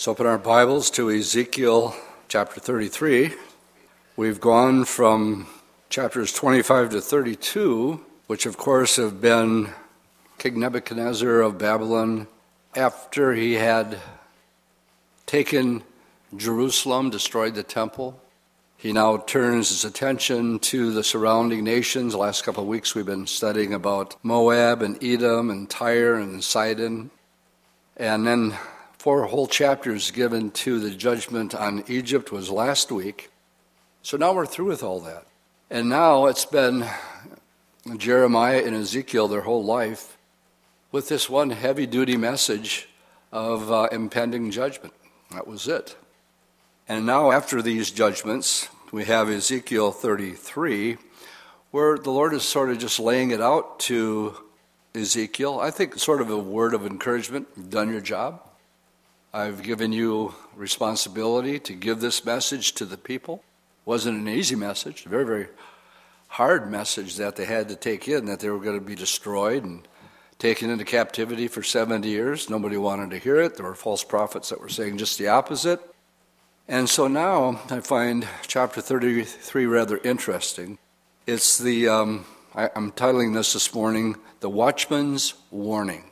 Let's open our Bibles to Ezekiel chapter 33. We've gone from chapters 25 to 32, which of course have been King Nebuchadnezzar of Babylon after he had taken Jerusalem, destroyed the temple. He now turns his attention to the surrounding nations. The last couple of weeks we've been studying about Moab and Edom and Tyre and Sidon. And then four whole chapters given to the judgment on Egypt was last week. So now we're through with all that. And now it's been Jeremiah and Ezekiel their whole life with this one heavy duty message of uh, impending judgment. That was it. And now, after these judgments, we have Ezekiel 33, where the Lord is sort of just laying it out to Ezekiel. I think sort of a word of encouragement. Done your job. I've given you responsibility to give this message to the people. Wasn't an easy message, a very, very hard message that they had to take in, that they were going to be destroyed and taken into captivity for 70 years. Nobody wanted to hear it. There were false prophets that were saying just the opposite. And so now I find chapter 33 rather interesting. It's the, um, I, I'm titling this this morning, The Watchman's Warning.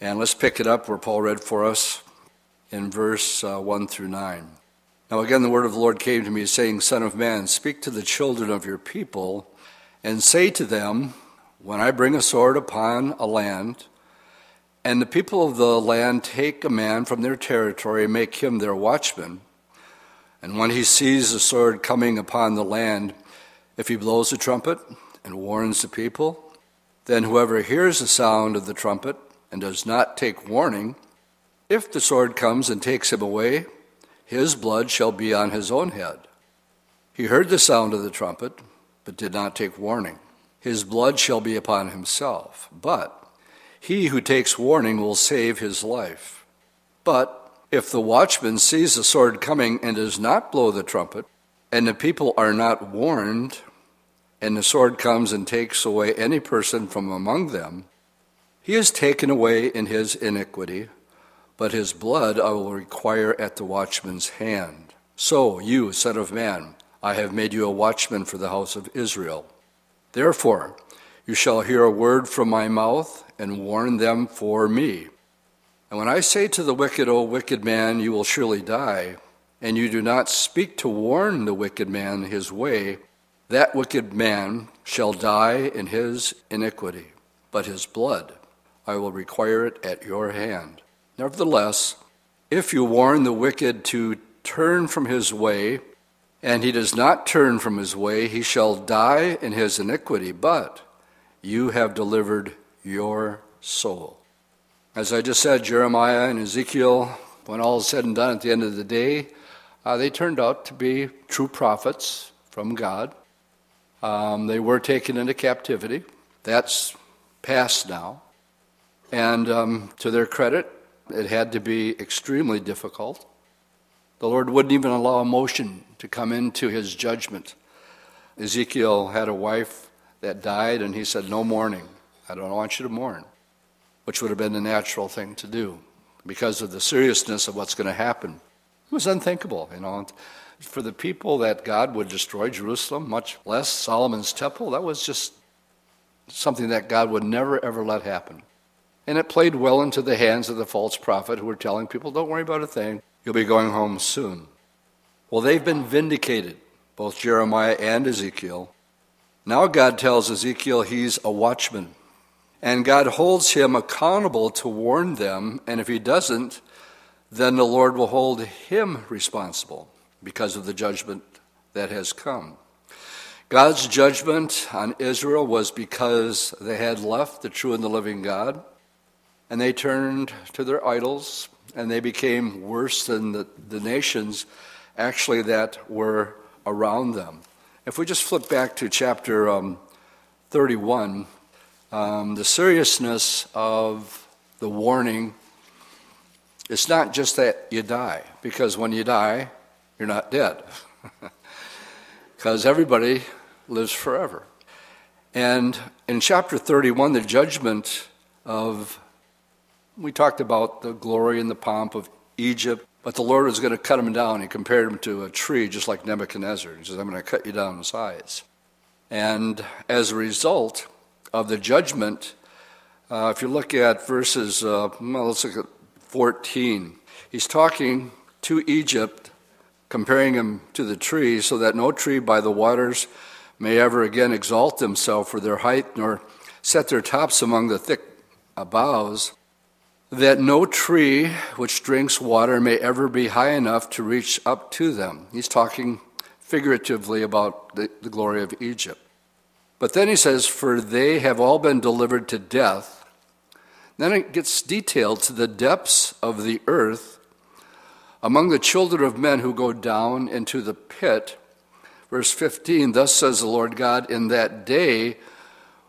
And let's pick it up where Paul read for us in verse uh, 1 through 9. Now, again, the word of the Lord came to me, saying, Son of man, speak to the children of your people, and say to them, When I bring a sword upon a land, and the people of the land take a man from their territory and make him their watchman, and when he sees the sword coming upon the land, if he blows a trumpet and warns the people, then whoever hears the sound of the trumpet and does not take warning, if the sword comes and takes him away, his blood shall be on his own head. He heard the sound of the trumpet, but did not take warning. His blood shall be upon himself. But he who takes warning will save his life. But if the watchman sees the sword coming and does not blow the trumpet, and the people are not warned, and the sword comes and takes away any person from among them, he is taken away in his iniquity but his blood I will require at the watchman's hand. So, you, Son of Man, I have made you a watchman for the house of Israel. Therefore, you shall hear a word from my mouth and warn them for me. And when I say to the wicked, O wicked man, you will surely die, and you do not speak to warn the wicked man his way, that wicked man shall die in his iniquity, but his blood I will require it at your hand. Nevertheless, if you warn the wicked to turn from his way, and he does not turn from his way, he shall die in his iniquity, but you have delivered your soul. As I just said, Jeremiah and Ezekiel, when all is said and done at the end of the day, uh, they turned out to be true prophets from God. Um, they were taken into captivity. That's past now. And um, to their credit, it had to be extremely difficult. The Lord wouldn't even allow emotion to come into his judgment. Ezekiel had a wife that died, and he said, No mourning. I don't want you to mourn, which would have been the natural thing to do because of the seriousness of what's going to happen. It was unthinkable, you know. For the people that God would destroy Jerusalem, much less Solomon's temple, that was just something that God would never, ever let happen. And it played well into the hands of the false prophet who were telling people, don't worry about a thing, you'll be going home soon. Well, they've been vindicated, both Jeremiah and Ezekiel. Now God tells Ezekiel he's a watchman. And God holds him accountable to warn them, and if he doesn't, then the Lord will hold him responsible because of the judgment that has come. God's judgment on Israel was because they had left the true and the living God and they turned to their idols and they became worse than the, the nations actually that were around them. If we just flip back to chapter um, 31, um, the seriousness of the warning it's not just that you die, because when you die, you're not dead. Because everybody lives forever. And in chapter 31, the judgment of we talked about the glory and the pomp of Egypt, but the Lord was going to cut them down. He compared them to a tree, just like Nebuchadnezzar. He says, I'm going to cut you down in size. And as a result of the judgment, uh, if you look at verses, uh, well, let's look at 14. He's talking to Egypt, comparing him to the tree, so that no tree by the waters may ever again exalt themselves for their height, nor set their tops among the thick boughs, that no tree which drinks water may ever be high enough to reach up to them. He's talking figuratively about the, the glory of Egypt. But then he says, For they have all been delivered to death. Then it gets detailed to the depths of the earth among the children of men who go down into the pit. Verse 15 Thus says the Lord God, in that day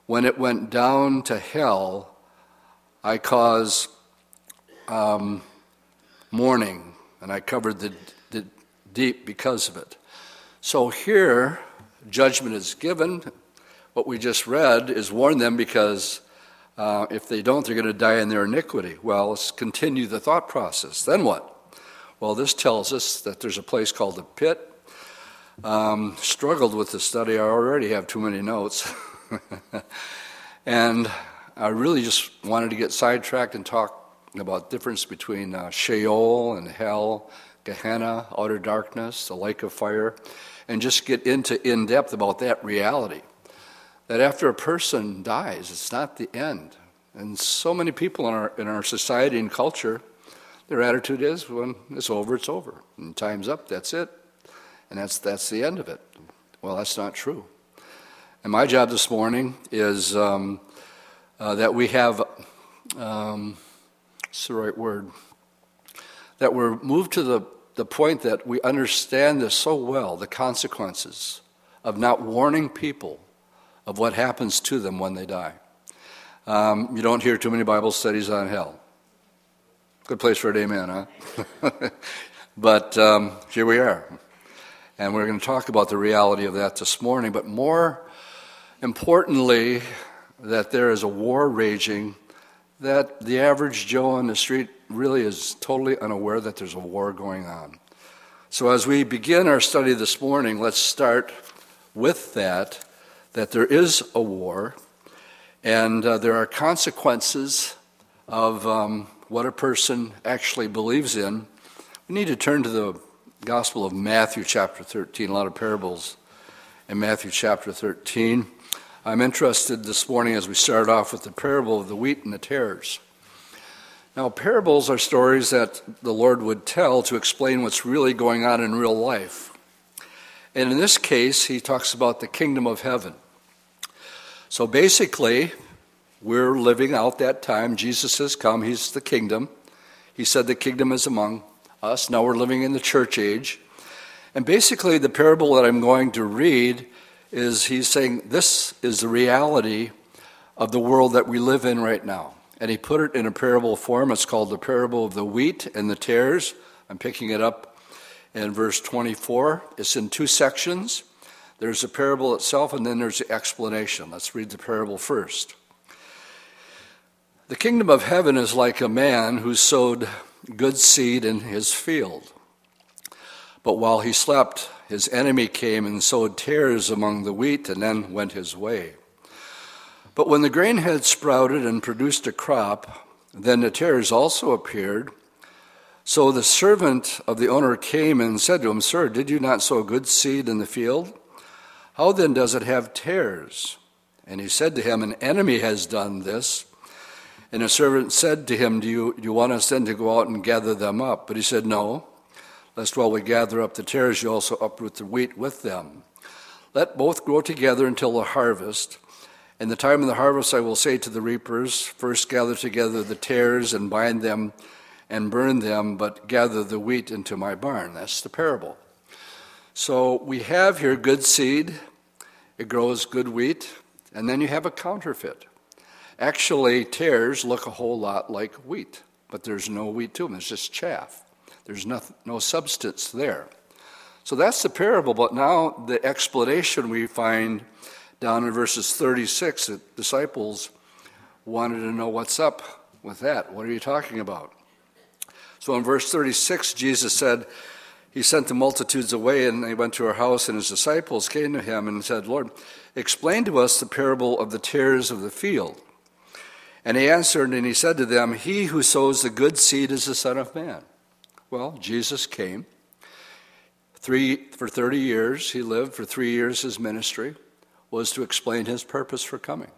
when it went down to hell, I cause um, mourning, and I covered the, the deep because of it. So here, judgment is given. What we just read is warn them because uh, if they don't, they're going to die in their iniquity. Well, let's continue the thought process. Then what? Well, this tells us that there's a place called the pit. Um, struggled with the study. I already have too many notes. and I really just wanted to get sidetracked and talk about difference between uh, Sheol and hell, Gehenna, outer darkness, the lake of fire, and just get into in depth about that reality. That after a person dies, it's not the end. And so many people in our, in our society and culture, their attitude is when it's over, it's over. And time's up, that's it. And that's, that's the end of it. Well, that's not true. And my job this morning is um, uh, that we have. Um, What's the right word? That we're moved to the, the point that we understand this so well the consequences of not warning people of what happens to them when they die. Um, you don't hear too many Bible studies on hell. Good place for an amen, huh? but um, here we are. And we're going to talk about the reality of that this morning. But more importantly, that there is a war raging that the average Joe on the street really is totally unaware that there's a war going on. So, as we begin our study this morning, let's start with that that there is a war and uh, there are consequences of um, what a person actually believes in. We need to turn to the Gospel of Matthew, chapter 13, a lot of parables in Matthew, chapter 13. I'm interested this morning as we start off with the parable of the wheat and the tares. Now, parables are stories that the Lord would tell to explain what's really going on in real life. And in this case, he talks about the kingdom of heaven. So basically, we're living out that time. Jesus has come, he's the kingdom. He said the kingdom is among us. Now we're living in the church age. And basically, the parable that I'm going to read is he's saying this is the reality of the world that we live in right now. And he put it in a parable form. It's called the parable of the wheat and the tares. I'm picking it up in verse 24. It's in two sections. There's the parable itself, and then there's the explanation. Let's read the parable first. The kingdom of heaven is like a man who sowed good seed in his field. But while he slept, his enemy came and sowed tares among the wheat and then went his way. But when the grain had sprouted and produced a crop, then the tares also appeared. So the servant of the owner came and said to him, Sir, did you not sow good seed in the field? How then does it have tares? And he said to him, An enemy has done this. And the servant said to him, Do you, do you want us then to go out and gather them up? But he said, No lest while we gather up the tares, you also uproot the wheat with them. Let both grow together until the harvest. In the time of the harvest, I will say to the reapers, First gather together the tares and bind them and burn them, but gather the wheat into my barn. That's the parable. So we have here good seed, it grows good wheat, and then you have a counterfeit. Actually, tares look a whole lot like wheat, but there's no wheat to them, it's just chaff. There's no, no substance there. So that's the parable, but now the explanation we find down in verses 36 the disciples wanted to know what's up with that. What are you talking about? So in verse 36, Jesus said, He sent the multitudes away, and they went to her house, and his disciples came to him and said, Lord, explain to us the parable of the tares of the field. And he answered, and he said to them, He who sows the good seed is the Son of Man. Well, Jesus came. Three, for 30 years, he lived. For three years, his ministry was to explain his purpose for coming.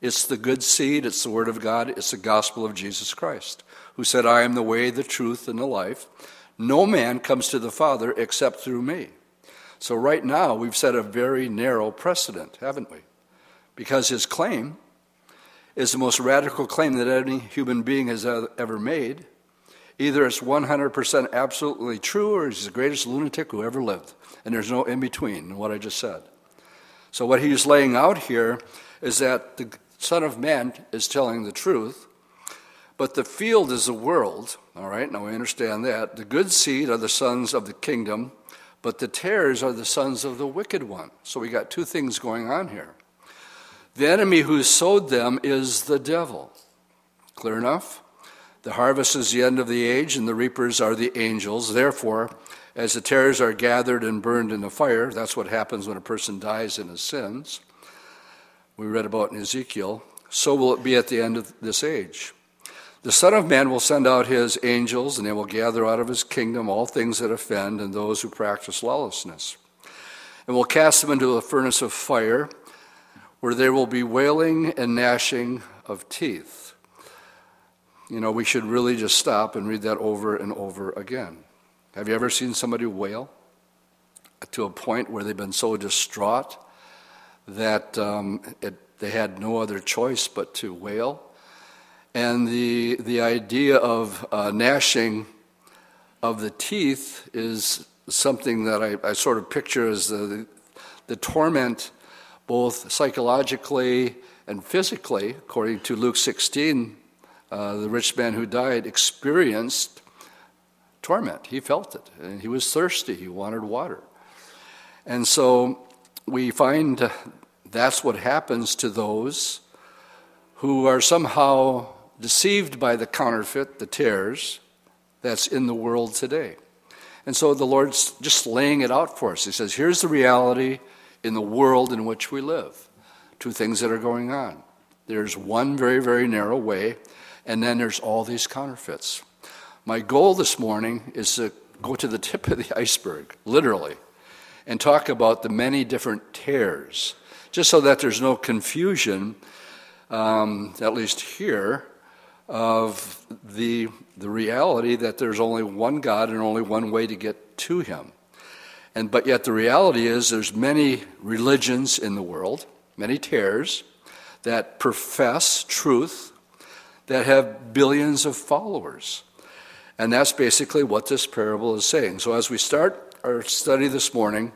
It's the good seed, it's the Word of God, it's the gospel of Jesus Christ, who said, I am the way, the truth, and the life. No man comes to the Father except through me. So, right now, we've set a very narrow precedent, haven't we? Because his claim is the most radical claim that any human being has ever made. Either it's 100% absolutely true or he's the greatest lunatic who ever lived. And there's no in between in what I just said. So, what he's laying out here is that the Son of Man is telling the truth, but the field is the world. All right, now we understand that. The good seed are the sons of the kingdom, but the tares are the sons of the wicked one. So we got two things going on here. The enemy who sowed them is the devil. Clear enough? The harvest is the end of the age, and the reapers are the angels. Therefore, as the tares are gathered and burned in the fire, that's what happens when a person dies in his sins we read about in Ezekiel, so will it be at the end of this age. The Son of Man will send out his angels, and they will gather out of his kingdom all things that offend and those who practice lawlessness, and will cast them into a furnace of fire, where there will be wailing and gnashing of teeth. You know, we should really just stop and read that over and over again. Have you ever seen somebody wail to a point where they've been so distraught that um, it, they had no other choice but to wail. And the, the idea of uh, gnashing of the teeth is something that I, I sort of picture as the, the torment, both psychologically and physically, according to Luke 16. Uh, the rich man who died experienced torment. He felt it. And he was thirsty. He wanted water. And so we find that's what happens to those who are somehow deceived by the counterfeit, the tares, that's in the world today. And so the Lord's just laying it out for us. He says, here's the reality in the world in which we live. Two things that are going on. There's one very, very narrow way, and then there's all these counterfeits. My goal this morning is to go to the tip of the iceberg, literally, and talk about the many different tares just so that there's no confusion, um, at least here, of the, the reality that there's only one God and only one way to get to Him. And, but yet the reality is there's many religions in the world, many tares, that profess truth, that have billions of followers. And that's basically what this parable is saying. So as we start our study this morning,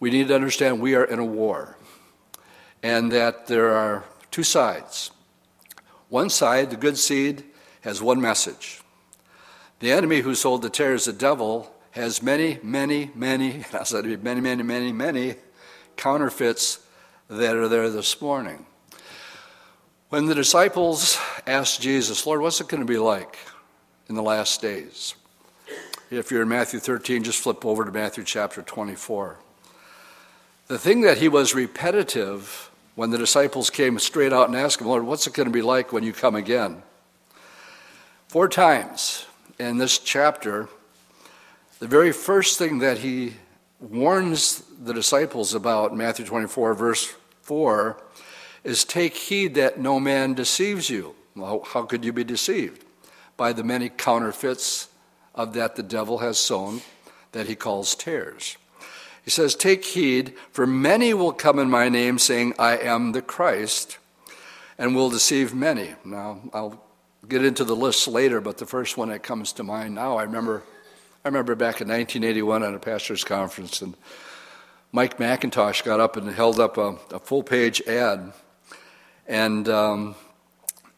we need to understand we are in a war and that there are two sides. One side, the good seed, has one message. The enemy who sold the tares, the devil, has many, many, many, I said many, many, many, many counterfeits that are there this morning. When the disciples asked Jesus, Lord, what's it going to be like in the last days? If you're in Matthew 13, just flip over to Matthew chapter 24. The thing that he was repetitive when the disciples came straight out and asked him, Lord, what's it going to be like when you come again? Four times in this chapter, the very first thing that he warns the disciples about, Matthew 24, verse 4, is take heed that no man deceives you. Well, how could you be deceived? By the many counterfeits of that the devil has sown that he calls tares. He says, Take heed, for many will come in my name, saying, I am the Christ, and will deceive many. Now, I'll get into the list later, but the first one that comes to mind now, I remember, I remember back in 1981 at a pastor's conference, and Mike MacIntosh got up and held up a, a full page ad, and um,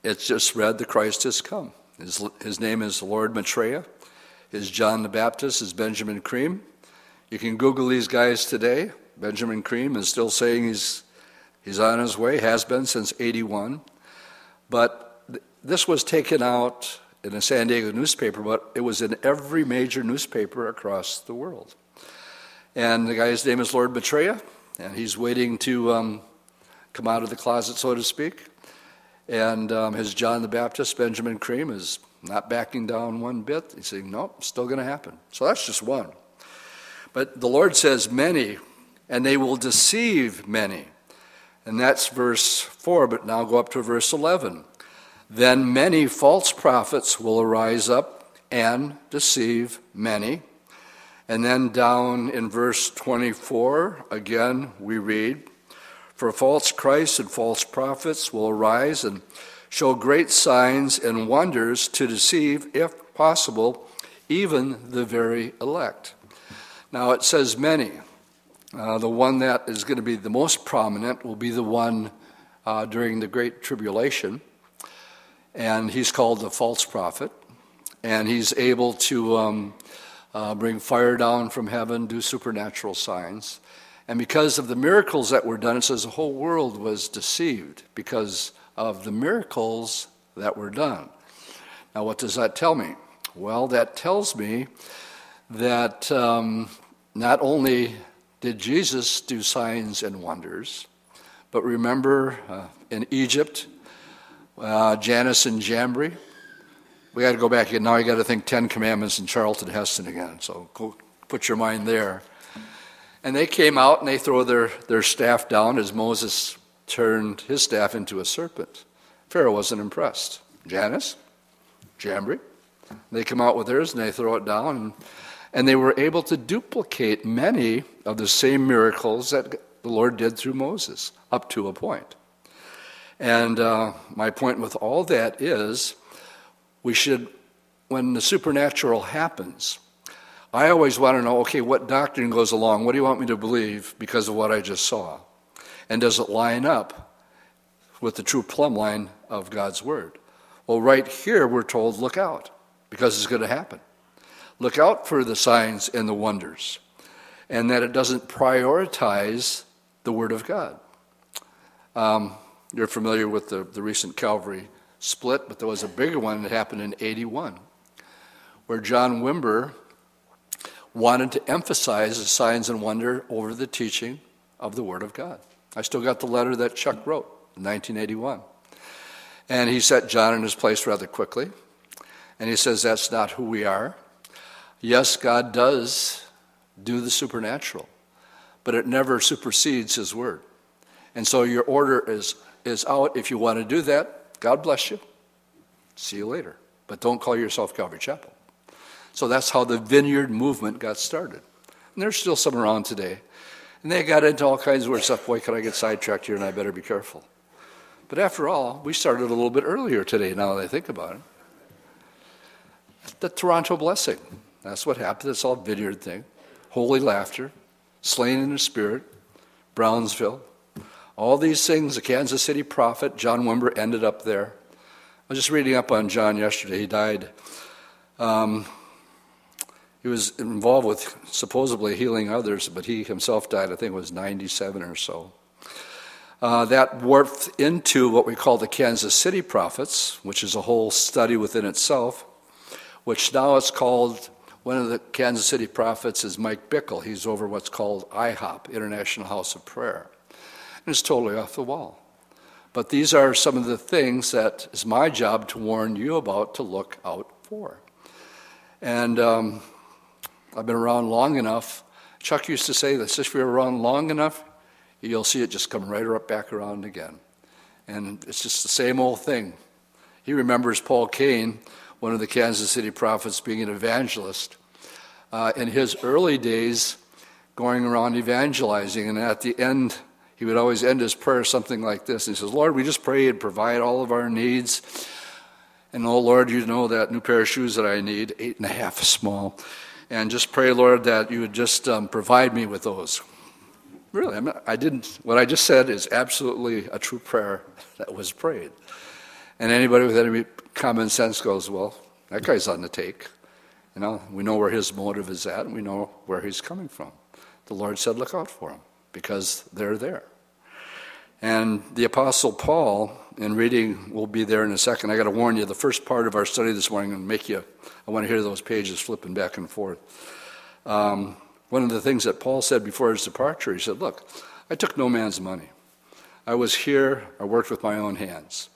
it just read, The Christ has come. His, his name is Lord Maitreya. His John the Baptist is Benjamin Creme. You can Google these guys today. Benjamin Creme is still saying he's, he's on his way, has been since 81. But th- this was taken out in a San Diego newspaper, but it was in every major newspaper across the world. And the guy's name is Lord Maitreya, and he's waiting to um, come out of the closet, so to speak. And um, his John the Baptist, Benjamin Creme, is not backing down one bit. He's saying, nope, still going to happen. So that's just one. But the Lord says, many, and they will deceive many. And that's verse 4, but now go up to verse 11. Then many false prophets will arise up and deceive many. And then down in verse 24, again, we read, For false Christs and false prophets will arise and show great signs and wonders to deceive, if possible, even the very elect. Now it says many. Uh, the one that is going to be the most prominent will be the one uh, during the Great Tribulation and he's called the false prophet, and he's able to um, uh, bring fire down from heaven, do supernatural signs. And because of the miracles that were done, it says the whole world was deceived because of the miracles that were done. Now, what does that tell me? Well, that tells me that um, not only did Jesus do signs and wonders, but remember uh, in Egypt, uh, Jannes and Jambres. We got to go back. Again. Now you got to think Ten Commandments and Charlton Heston again. So go, put your mind there. And they came out and they throw their, their staff down as Moses turned his staff into a serpent. Pharaoh wasn't impressed. Jannes, Jambres, they come out with theirs and they throw it down. And, and they were able to duplicate many of the same miracles that the Lord did through Moses, up to a point. And uh, my point with all that is we should, when the supernatural happens, I always want to know okay, what doctrine goes along? What do you want me to believe because of what I just saw? And does it line up with the true plumb line of God's Word? Well, right here we're told, look out, because it's going to happen. Look out for the signs and the wonders, and that it doesn't prioritize the Word of God. Um, you're familiar with the, the recent Calvary split, but there was a bigger one that happened in 81, where John Wimber wanted to emphasize the signs and wonder over the teaching of the Word of God. I still got the letter that Chuck wrote in 1981. And he set John in his place rather quickly. And he says, That's not who we are. Yes, God does do the supernatural, but it never supersedes His Word. And so your order is is out. If you want to do that, God bless you. See you later. But don't call yourself Calvary Chapel. So that's how the vineyard movement got started. And there's still some around today. And they got into all kinds of weird stuff. Boy, could I get sidetracked here and I better be careful. But after all, we started a little bit earlier today, now that I think about it. The Toronto blessing. That's what happened. It's all vineyard thing. Holy laughter, slain in the spirit, Brownsville, all these things, the Kansas City prophet, John Wimber, ended up there. I was just reading up on John yesterday. He died. Um, he was involved with supposedly healing others, but he himself died, I think it was 97 or so. Uh, that warped into what we call the Kansas City prophets, which is a whole study within itself, which now it's called one of the Kansas City prophets is Mike Bickle. He's over what's called IHOP, International House of Prayer And it's totally off the wall. But these are some of the things that is my job to warn you about to look out for. And um, I've been around long enough. Chuck used to say this if you're around long enough, you'll see it just come right up back around again. And it's just the same old thing. He remembers Paul Cain, one of the Kansas City prophets, being an evangelist. Uh, in his early days, going around evangelizing, and at the end he would always end his prayer something like this. He says, Lord, we just pray and provide all of our needs. And oh, Lord, you know that new pair of shoes that I need, eight and a half small. And just pray, Lord, that you would just um, provide me with those. Really, I, mean, I didn't, what I just said is absolutely a true prayer that was prayed. And anybody with any common sense goes, well, that guy's on the take. You know, we know where his motive is at, and we know where he's coming from. The Lord said, look out for him because they're there. And the Apostle Paul, in reading, we'll be there in a second. I got to warn you, the first part of our study this morning will make you, I want to hear those pages flipping back and forth. Um, one of the things that Paul said before his departure, he said, Look, I took no man's money. I was here, I worked with my own hands.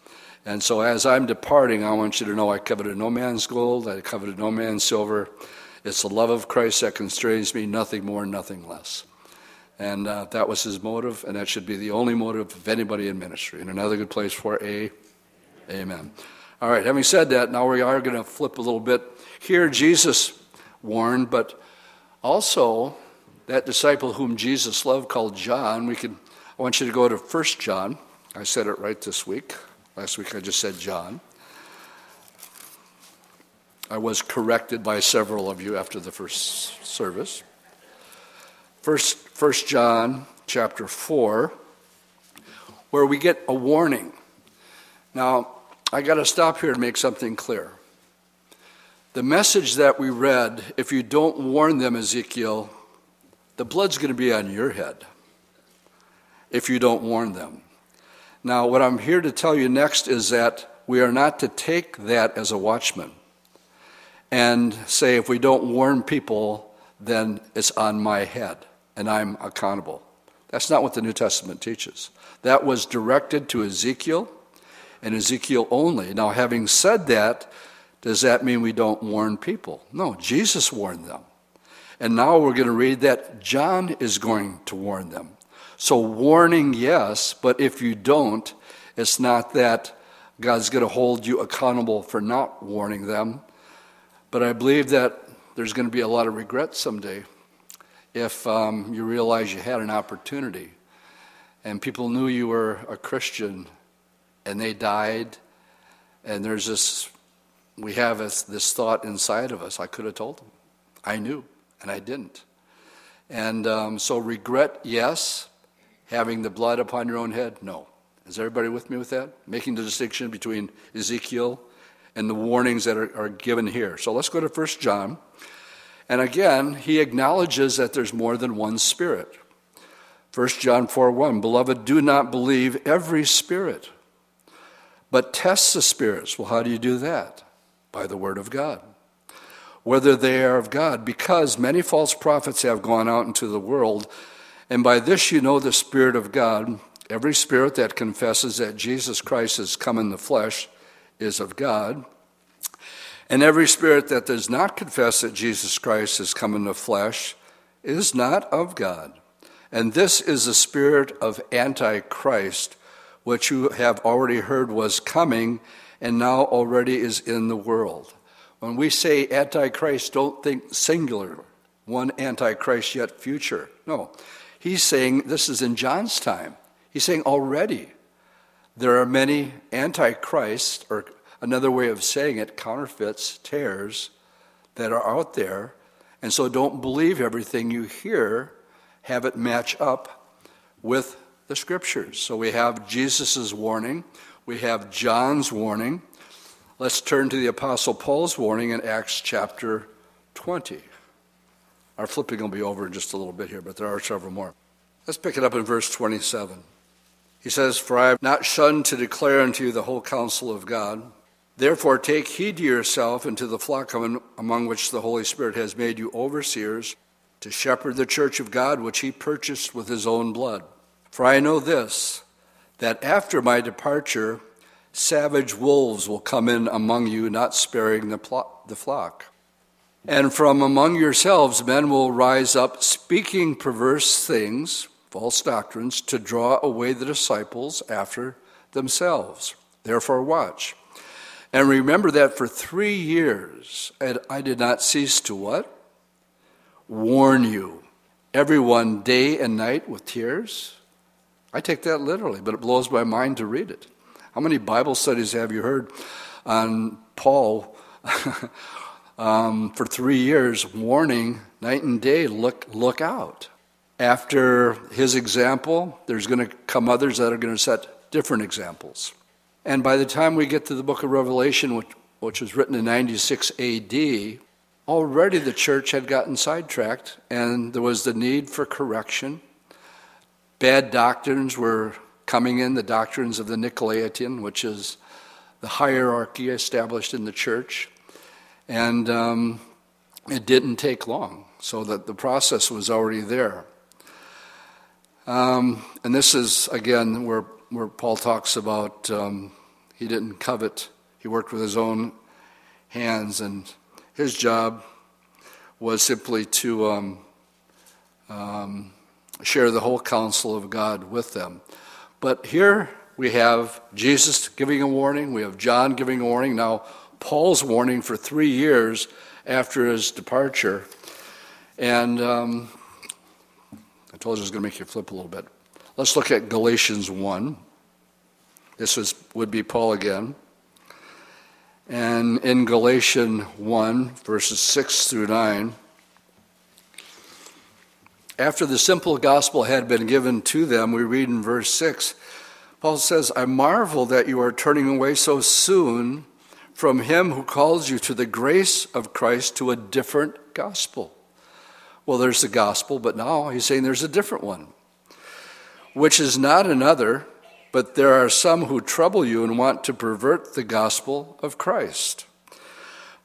And so as I'm departing, I want you to know I coveted no man's gold, I coveted no man's silver. It's the love of Christ that constrains me, nothing more, nothing less. And uh, that was his motive, and that should be the only motive of anybody in ministry. And another good place for a amen. All right, having said that, now we are going to flip a little bit. Here, Jesus warned, but also that disciple whom Jesus loved called John, we could, I want you to go to 1 John. I said it right this week. Last week I just said John. I was corrected by several of you after the first service. First, First John chapter 4, where we get a warning. Now, I got to stop here and make something clear. The message that we read, if you don't warn them, Ezekiel, the blood's going to be on your head if you don't warn them. Now, what I'm here to tell you next is that we are not to take that as a watchman and say, if we don't warn people, then it's on my head and I'm accountable. That's not what the New Testament teaches. That was directed to Ezekiel and Ezekiel only. Now, having said that, does that mean we don't warn people? No, Jesus warned them. And now we're going to read that John is going to warn them. So, warning, yes, but if you don't, it's not that God's going to hold you accountable for not warning them. But I believe that there's going to be a lot of regret someday if um, you realize you had an opportunity and people knew you were a Christian and they died, and there's this, we have this, this thought inside of us I could have told them. I knew, and I didn't. And um, so, regret, yes, having the blood upon your own head? No. Is everybody with me with that? Making the distinction between Ezekiel and the warnings that are, are given here. So let's go to 1 John. And again, he acknowledges that there's more than one spirit. 1 John 4 1 Beloved, do not believe every spirit, but test the spirits. Well, how do you do that? By the word of God. Whether they are of God, because many false prophets have gone out into the world and by this you know the Spirit of God. Every spirit that confesses that Jesus Christ has come in the flesh is of God. And every spirit that does not confess that Jesus Christ has come in the flesh is not of God. And this is the spirit of Antichrist, which you have already heard was coming and now already is in the world. When we say Antichrist, don't think singular, one Antichrist yet future. No. He's saying, this is in John's time. He's saying already there are many antichrists, or another way of saying it, counterfeits, tares, that are out there. And so don't believe everything you hear, have it match up with the scriptures. So we have Jesus' warning, we have John's warning. Let's turn to the Apostle Paul's warning in Acts chapter 20. Our flipping will be over in just a little bit here, but there are several more. Let's pick it up in verse 27. He says, For I have not shunned to declare unto you the whole counsel of God. Therefore, take heed to yourself and to the flock among which the Holy Spirit has made you overseers, to shepherd the church of God which he purchased with his own blood. For I know this, that after my departure, savage wolves will come in among you, not sparing the, flock. And from among yourselves men will rise up speaking perverse things, false doctrines, to draw away the disciples after themselves. Therefore, watch. And remember that for three years and I did not cease to what? Warn you. Everyone day and night with tears. I take that literally, but it blows my mind to read it. How many Bible studies have you heard on Paul um, for three years, warning night and day, look, look out. After his example, there's going to come others that are going to set different examples. And by the time we get to the book of Revelation, which, which was written in 96 AD, already the church had gotten sidetracked and there was the need for correction. Bad doctrines were coming in, the doctrines of the Nicolaitan, which is the hierarchy established in the church. And um, it didn't take long, so that the process was already there. Um, and this is, again, where, where Paul talks about um, he didn't covet, he worked with his own hands, and his job was simply to um, um, share the whole counsel of God with them. But here we have Jesus giving a warning, we have John giving a warning, now Paul's warning for three years after his departure. And um, I told you I was going to make you flip a little bit. Let's look at Galatians 1. This was, would be Paul again. And in Galatians 1, verses 6 through 9, after the simple gospel had been given to them, we read in verse 6, Paul says, I marvel that you are turning away so soon from him who calls you to the grace of Christ to a different gospel. Well, there's the gospel, but now he's saying there's a different one, which is not another, but there are some who trouble you and want to pervert the gospel of Christ.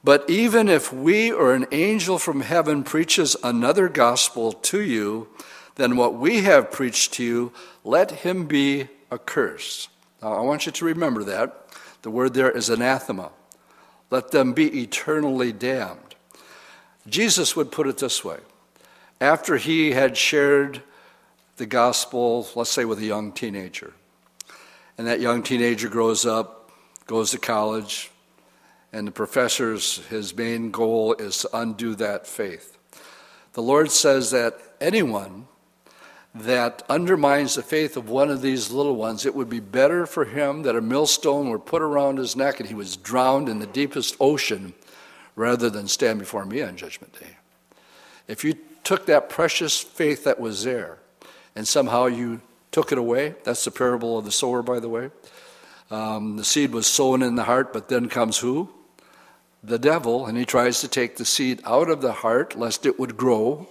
But even if we or an angel from heaven preaches another gospel to you than what we have preached to you, let him be accursed. Now, I want you to remember that. The word there is anathema. Let them be eternally damned. Jesus would put it this way after he had shared the gospel, let's say with a young teenager, and that young teenager grows up, goes to college, and the professor's, his main goal is to undo that faith. The Lord says that anyone that undermines the faith of one of these little ones, it would be better for him that a millstone were put around his neck and he was drowned in the deepest ocean rather than stand before me on Judgment Day. If you took that precious faith that was there and somehow you took it away, that's the parable of the sower, by the way. Um, the seed was sown in the heart, but then comes who? The devil, and he tries to take the seed out of the heart lest it would grow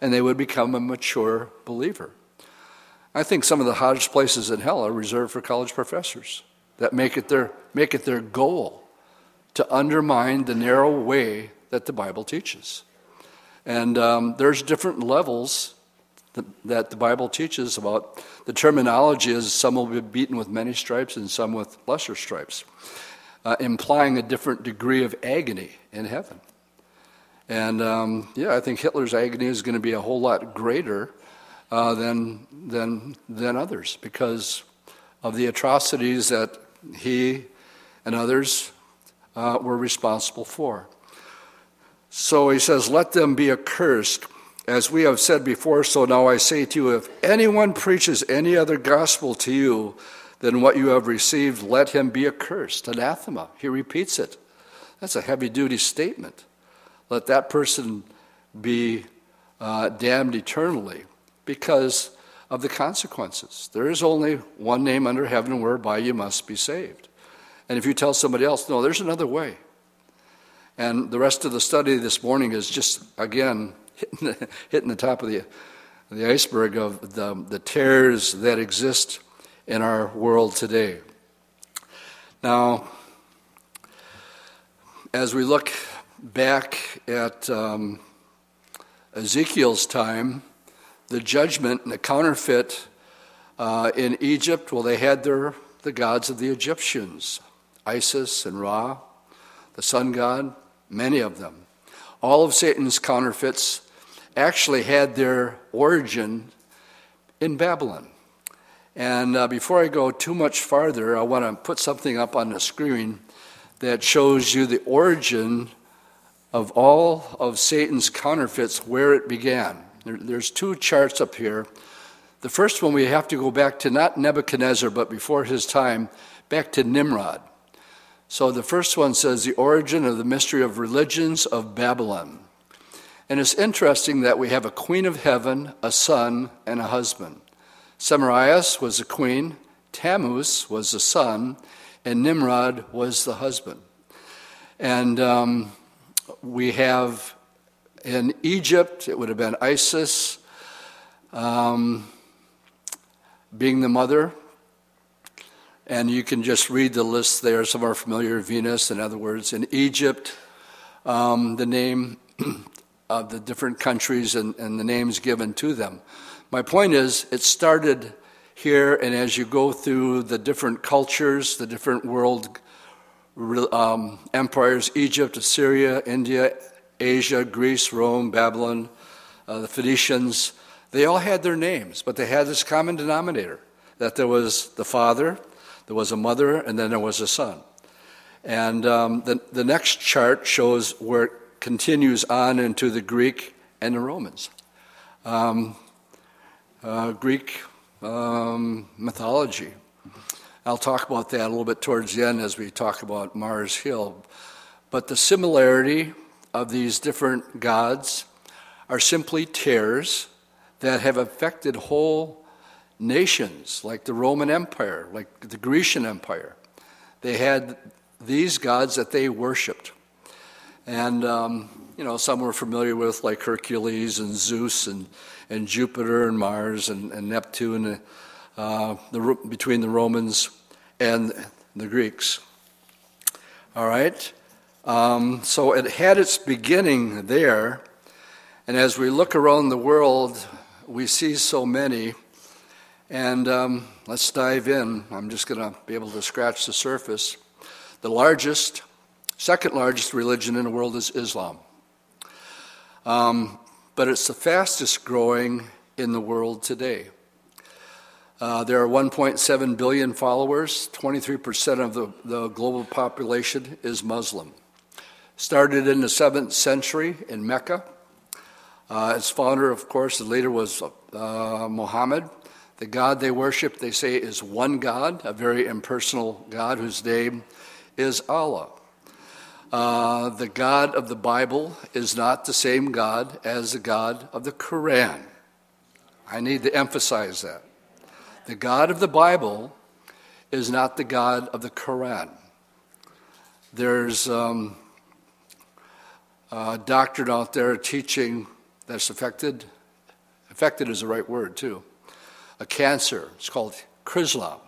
and they would become a mature believer. I think some of the hottest places in hell are reserved for college professors that make it their, make it their goal to undermine the narrow way that the Bible teaches. And um, there's different levels that, the Bible teaches about. The terminology is some will be beaten with many stripes and some with lesser stripes, uh, implying a different degree of agony in heaven. And um, yeah, I think Hitler's agony is going to be a whole lot greater uh, than, than, than others because of the atrocities that he and others uh, were responsible for. So he says, Let them be accursed. As we have said before, so now I say to you, if anyone preaches any other gospel to you than what you have received, let him be accursed. Anathema. He repeats it. That's a heavy duty statement let that person be uh, damned eternally because of the consequences. There is only one name under heaven whereby you must be saved. And if you tell somebody else, no, there's another way. And the rest of the study this morning is just, again, hitting the, hitting the top of the, the iceberg of the, the tares that exist in our world today. Now, as we look back at um, Ezekiel's time, the judgment and the counterfeit uh, in Egypt, well, they had their, the gods of the Egyptians, Isis and Ra, the sun god, many of them. All of Satan's counterfeits actually had their origin in Babylon. And uh, before I go too much farther, I want to put something up on the screen that shows you the origin of all of Satan's counterfeits where it began. There, there's two charts up here. The first one we have to go back to not Nebuchadnezzar, but before his time, back to Nimrod. So the first one says the origin of the mystery of religions of Babylon. And it's interesting that we have a queen of heaven, a son, and a husband. Semiramis was the queen, Tammuz was the son, and Nimrod was the husband. And um, we have in Egypt, it would have been Isis um, being the mother, And you can just read the list there. Some are familiar Venus, in other words. In Egypt, um, the name of the different countries and, and the names given to them. My point is, it started here, and as you go through the different cultures, the different world um, empires Egypt, Assyria, India, Asia, Greece, Rome, Babylon, uh, the Phoenicians they all had their names, but they had this common denominator that there was the father, there was a mother, and then there was a son. And um, the, the next chart shows where continues on into the Greek and the Romans. Um, uh, Greek um, mythology. I'll talk about that a little bit towards the end as we talk about Mars Hill. But the similarity of these different gods are simply tares that have affected whole nations, like the Roman Empire, like the Grecian Empire. They had these gods that they worshiped. And, um, you know, some we're familiar with, like Hercules and Zeus and, and Jupiter and Mars and, and Neptune, uh, the, between the Romans and the Greeks. All right? Um, so it had its beginning there. And as we look around the world, we see so many. And um, let's dive in. I'm just going to be able to scratch the surface. The largest, second largest religion in the world is Islam. Um, but it's the fastest growing in the world today. Uh, there are 1.7 billion followers. 23% of the, the global population is Muslim. Started in the 7th century in Mecca. Uh, its founder, of course, the leader was uh, Muhammad. The God they worship, they say, is one God, a very impersonal God whose name is Allah. Uh, the God of the Bible is not the same God as the God of the Quran. I need to emphasize that. The God of the Bible is not the God of the Quran. There's um, a doctrine out there teaching that's affected. Affected is the right word, too. A cancer. It's called Chrislam.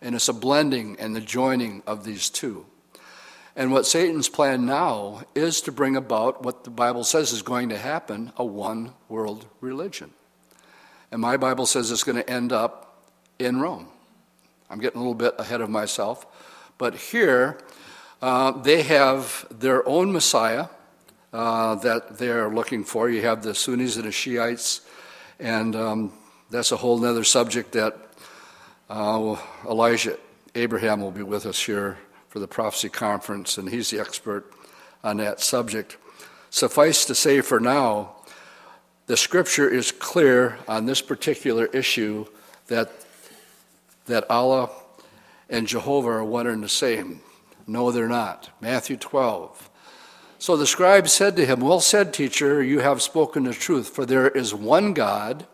And it's a blending and the joining of these two. And what Satan's plan now is to bring about what the Bible says is going to happen a one world religion. And my Bible says it's going to end up in Rome. I'm getting a little bit ahead of myself. But here, uh, they have their own Messiah uh, that they're looking for. You have the Sunnis and the Shiites, and um, that's a whole other subject that uh, Elijah Abraham will be with us here for the prophecy conference, and he's the expert on that subject. Suffice to say for now, the scripture is clear on this particular issue that, that Allah and Jehovah are one and the same. No, they're not. Matthew 12. So the scribe said to him, Well said, teacher, you have spoken the truth, for there is one God,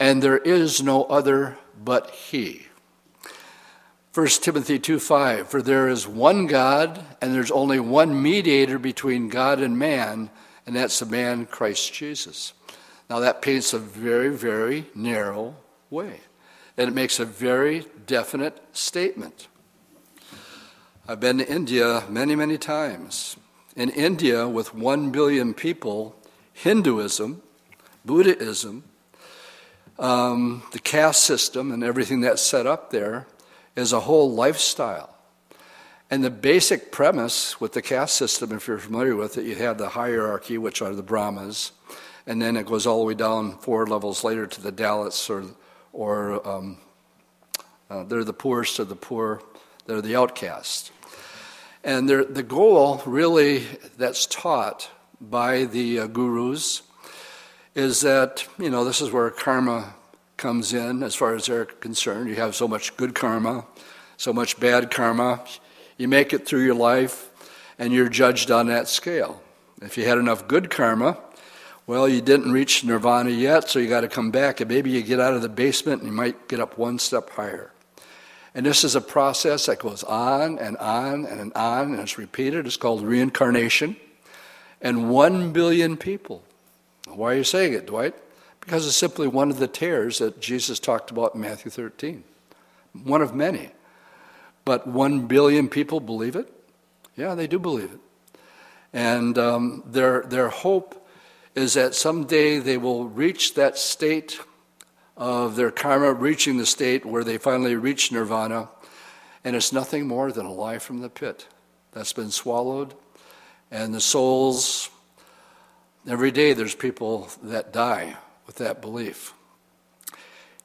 and there is no other but He. 1 Timothy 2 5, for there is one God, and there's only one mediator between God and man, and that's the man Christ Jesus. Now that paints a very, very narrow way, and it makes a very definite statement. I've been to India many, many times. In India, with 1 billion people, Hinduism, Buddhism, um, the caste system, and everything that's set up there is a whole lifestyle. And the basic premise with the caste system, if you're familiar with it, you have the hierarchy, which are the Brahmas, and then it goes all the way down four levels later to the Dalits, or, or um, uh, they're the poorest of the poor, they're the outcasts. And the goal, really, that's taught by the uh, gurus is that, you know, this is where karma comes in as far as they're concerned. You have so much good karma, so much bad karma. You make it through your life, and you're judged on that scale. If you had enough good karma, well, you didn't reach nirvana yet, so you got to come back, and maybe you get out of the basement and you might get up one step higher. And this is a process that goes on and on and on, and it's repeated. It's called reincarnation. And one billion people. Why are you saying it, Dwight? Because it's simply one of the tares that Jesus talked about in Matthew 13. One of many. But one billion people believe it? Yeah, they do believe it. And um, their, their hope is that someday they will reach that state of their karma, reaching the state where they finally reach nirvana, and it's nothing more than a lie from the pit that's been swallowed. And the souls, every day there's people that die with that belief.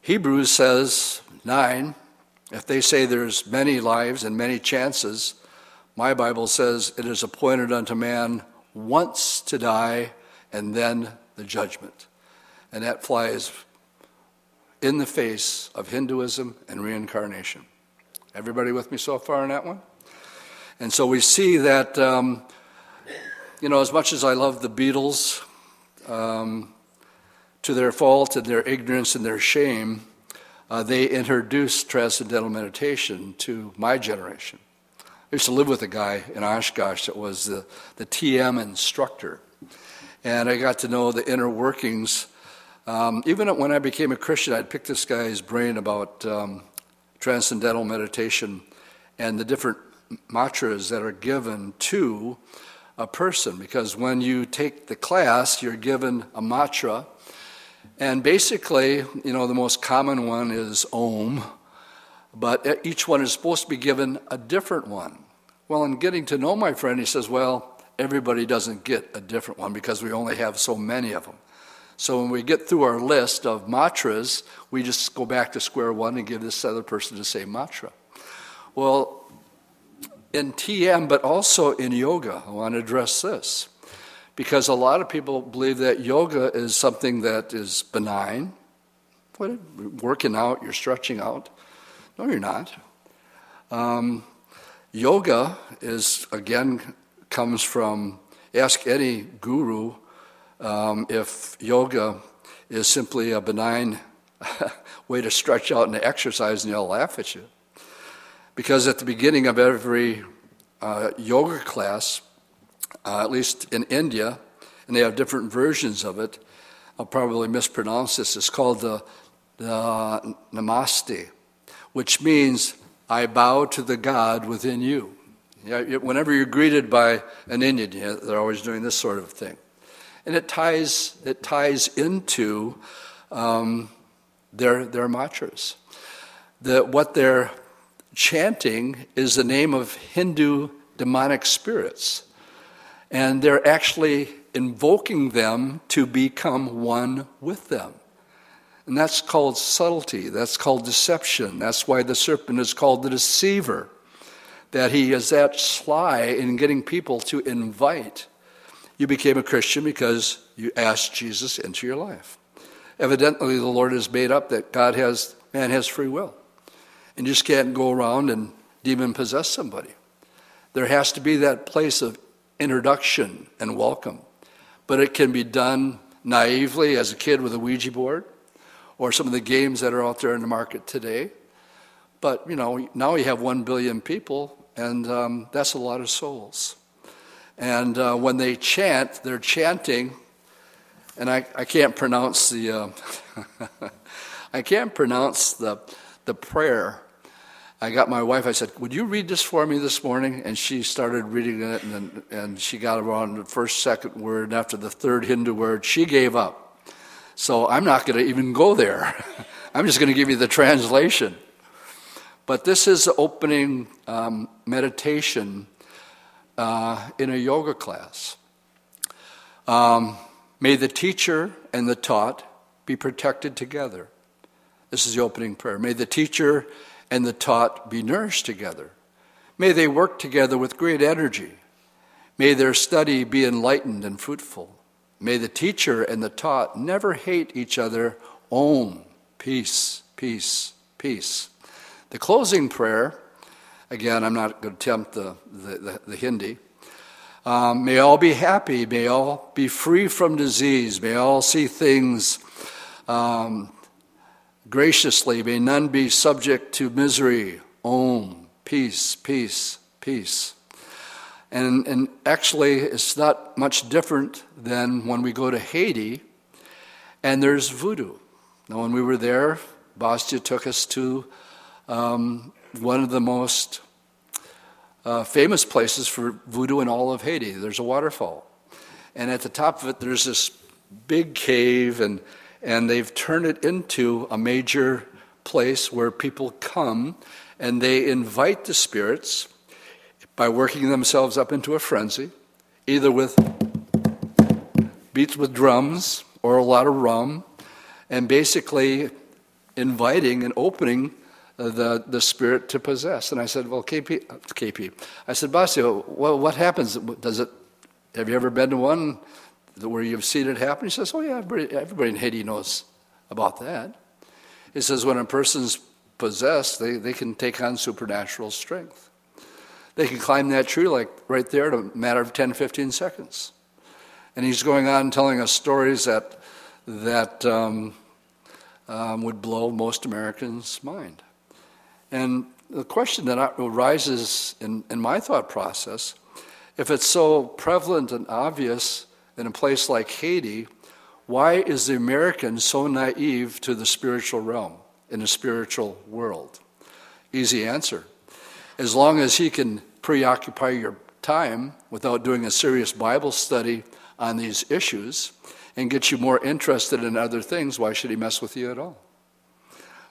Hebrews says, 9, if they say there's many lives and many chances, my Bible says it is appointed unto man once to die and then the judgment. And that flies in the face of Hinduism and reincarnation. Everybody with me so far on that one? And so we see that, um, you know, as much as I love the Beatles, um, to their fault and their ignorance and their shame, uh, they introduced transcendental meditation to my generation. I used to live with a guy in Oshkosh that was the, the TM instructor. And I got to know the inner workings. Um, even when I became a Christian, I'd pick this guy's brain about um, transcendental meditation and the different mantras that are given to a person. Because when you take the class, you're given a mantra and basically, you know, the most common one is Om, but each one is supposed to be given a different one. Well, in getting to know my friend, he says, well, everybody doesn't get a different one because we only have so many of them. So when we get through our list of mantras, we just go back to square one and give this other person the same mantra. Well, in TM, but also in yoga, I want to address this because a lot of people believe that yoga is something that is benign. What, working out, you're stretching out. No, you're not. Um, yoga is, again, comes from, ask any guru um, if yoga is simply a benign way to stretch out and exercise, and they'll laugh at you. Because at the beginning of every uh, yoga class, uh, at least in India, and they have different versions of it. I'll probably mispronounce this. It's called the, the Namaste, which means I bow to the God within you. Yeah, whenever you're greeted by an Indian, they're always doing this sort of thing, and it ties it ties into um, their their mantras. The, what they're chanting is the name of Hindu demonic spirits. And they're actually invoking them to become one with them. And that's called subtlety, that's called deception. That's why the serpent is called the deceiver, that he is that sly in getting people to invite. You became a Christian because you asked Jesus into your life. Evidently, the Lord has made up that God has, man has free will. And you just can't go around and demon possess somebody. There has to be that place of introduction and welcome. But it can be done naively as a kid with a Ouija board or some of the games that are out there in the market today. But, you know, now we have one billion people, and um, that's a lot of souls. And uh, when they chant, they're chanting, and I, I can't pronounce the, uh, I can't pronounce the, the prayer I got my wife, I said, Would you read this for me this morning? And she started reading it, and, and she got around the first, second word, and after the third Hindu word, she gave up. So I'm not going to even go there. I'm just going to give you the translation. But this is opening um, meditation uh, in a yoga class. Um, may the teacher and the taught be protected together. This is the opening prayer. May the teacher and the taught be nourished together. May they work together with great energy. May their study be enlightened and fruitful. May the teacher and the taught never hate each other. Om, peace, peace, peace. The closing prayer, again, I'm not going to attempt the, the, the, the Hindi. Um, may all be happy. May all be free from disease. May all see things um, graciously. May none be subject to misery. Om, peace, peace, peace. And, and actually, it's not much different than when we go to Haiti and there's voodoo. Now, when we were there, Bastia took us to um, one of the most uh, famous places for voodoo in all of Haiti. There's a waterfall. And at the top of it, there's this big cave, and, and they've turned it into a major place where people come and they invite the spirits by working themselves up into a frenzy, either with beats with drums or a lot of rum, and basically inviting and opening uh, the, the spirit to possess. And I said, Well, KP, KP. I said, Basio, well, what happens? Does it, have you ever been to one where you've seen it happen? He says, Oh, yeah, everybody, in Haiti knows about that. He says, When a person's possessed, they, they can take on supernatural strength. They can climb that tree like right there in a matter of 10, 15 seconds. And he's going on telling us stories that, that um, um, would blow most Americans' mind. And the question that arises in, in my thought process if it's so prevalent and obvious in a place like Haiti, why is the American so naive to the spiritual realm, in the spiritual world? Easy answer. As long as he can preoccupy your time without doing a serious Bible study on these issues and get you more interested in other things, why should he mess with you at all?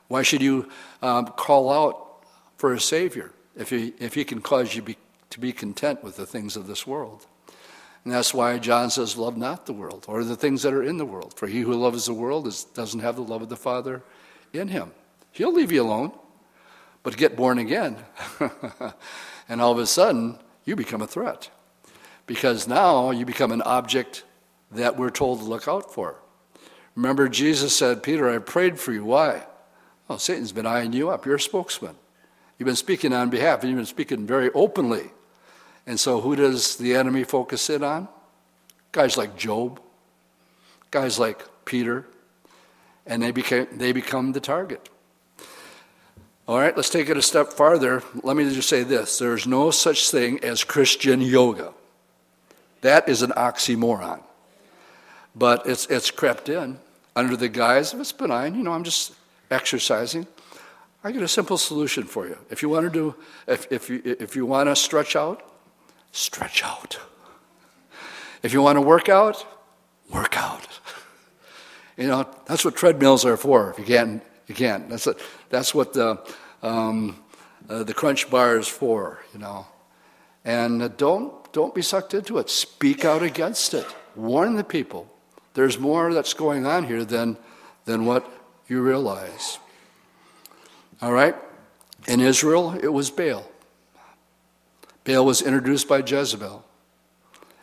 Why should you um, call out for a Savior if he, if he can cause you be, to be content with the things of this world? And that's why John says, Love not the world or the things that are in the world. For he who loves the world is, doesn't have the love of the Father in him. He'll leave you alone, but get born again. and all of a sudden, you become a threat. Because now you become an object that we're told to look out for. Remember, Jesus said, Peter, I prayed for you. Why? Well, Satan's been eyeing you up. You're a spokesman. You've been speaking on behalf, and you've been speaking very openly. And so, who does the enemy focus in on? Guys like Job, guys like Peter, and they, became, they become the target. All right, let's take it a step farther. Let me just say this there's no such thing as Christian yoga. That is an oxymoron. But it's, it's crept in under the guise of it's benign. You know, I'm just exercising, I get a simple solution for you. If you want to do, if, if you, if you want to stretch out, stretch out. If you want to work out, work out. You know, that's what treadmills are for. If you can't, you can't. That's, a, that's what the, um, uh, the crunch bar is for, you know. And uh, don't, don't be sucked into it. Speak out against it. Warn the people. There's more that's going on here than, than what you realize. All right? In Israel, it was Baal. Baal was introduced by Jezebel,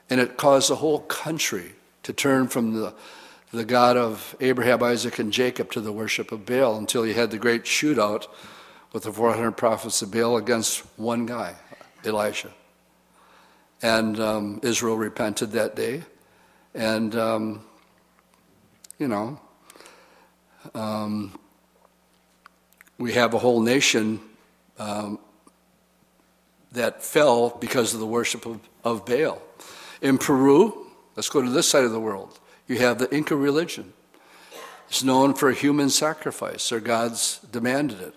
and it caused the whole country to turn from the, the God of Abraham, Isaac, and Jacob to the worship of Baal until you had the great shootout with the 400 prophets of Baal against one guy, Elisha. And um, Israel repented that day. And, um, you know, um, we have a whole nation um, that fell because of the worship of, of Baal. In Peru, let's go to this side of the world, you have the Inca religion. It's known for human sacrifice. Their gods demanded it.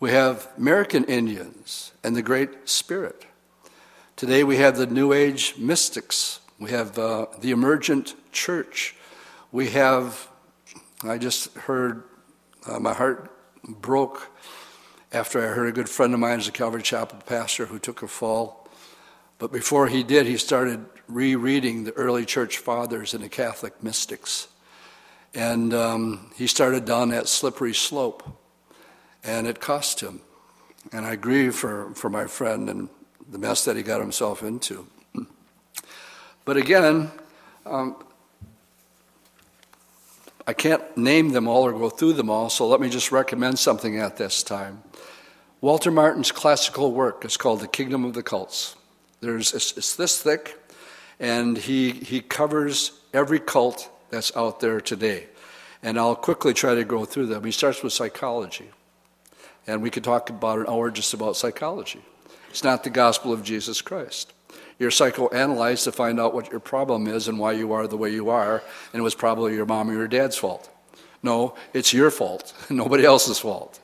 We have American Indians and the Great Spirit. Today we have the New Age mystics. We have uh, the emergent church. We have I just heard, uh, my heart broke after I heard a good friend of mine is a Calvary Chapel pastor who took a fall. But before he did, he started rereading the early church fathers and the Catholic mystics. And um, he started down that slippery slope, and it cost him. And I grieve for, for my friend and the mess that he got himself into. But again, um, I can't name them all or go through them all, so let me just recommend something at this time. Walter Martin's classical work is called The Kingdom of the Cults. There's, it's, this thick, and he, he covers every cult that's out there today. And I'll quickly try to go through them. He starts with psychology. And we could talk about an hour just about psychology. It's not the gospel of Jesus Christ. You're psychoanalyzed to find out what your problem is and why you are the way you are, and it was probably your mom or your dad's fault. No, it's your fault, nobody else's fault.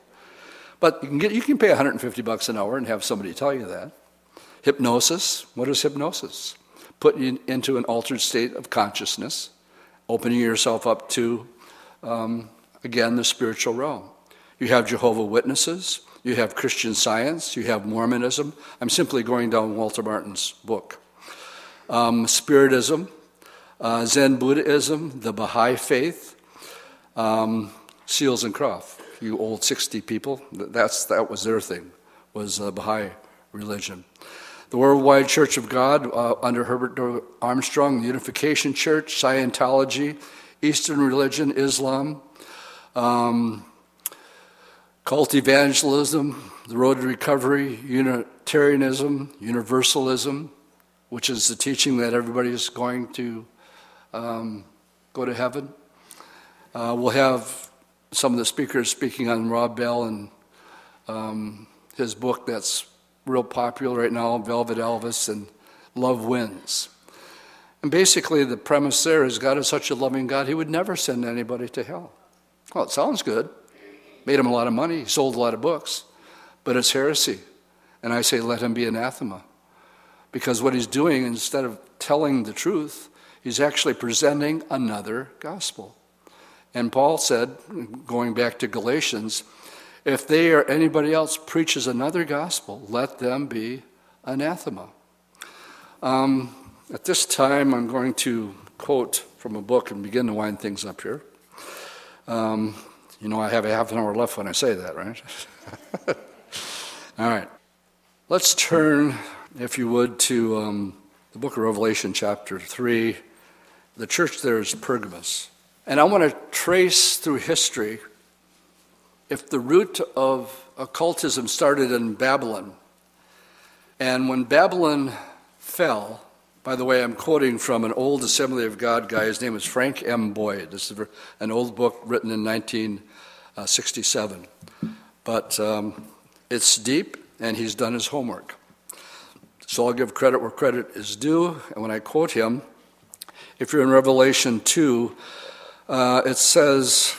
But you can, get, you can pay 150 bucks an hour and have somebody tell you that. Hypnosis. What is hypnosis? Putting you into an altered state of consciousness, opening yourself up to, um, again, the spiritual realm. You have Jehovah Witnesses. You have Christian Science. You have Mormonism. I'm simply going down Walter Martin's book. Um, Spiritism, uh, Zen Buddhism, the Baha'i Faith, um, Seals and Croft. You old 60 people, that's, that was their thing, was uh, Baha'i religion. The Worldwide Church of God uh, under Herbert Armstrong, the Unification Church, Scientology, Eastern religion, Islam, um, cult evangelism, the road to recovery, Unitarianism, Universalism, which is the teaching that everybody is going to um, go to heaven. Uh, we'll have some of the speakers speaking on Rob Bell and um, his book that's real popular right now, Velvet Elvis and Love Wins. And basically, the premise there is God is such a loving God, He would never send anybody to hell. Well, it sounds good. Made him a lot of money, he sold a lot of books, but it's heresy. And I say, let him be anathema. Because what he's doing, instead of telling the truth, he's actually presenting another gospel. And Paul said, going back to Galatians, if they or anybody else preaches another gospel, let them be anathema. Um, at this time, I'm going to quote from a book and begin to wind things up here. Um, you know, I have a half an hour left when I say that, right? All right. Let's turn, if you would, to um, the book of Revelation, chapter 3. The church there is Pergamos. And I want to trace through history if the root of occultism started in Babylon, and when Babylon fell, by the way, I'm quoting from an old Assembly of God guy. His name is Frank M. Boyd. This is an old book written in 1967. But um, it's deep, and he's done his homework. So I'll give credit where credit is due. And when I quote him, if you're in Revelation 2, uh, it says,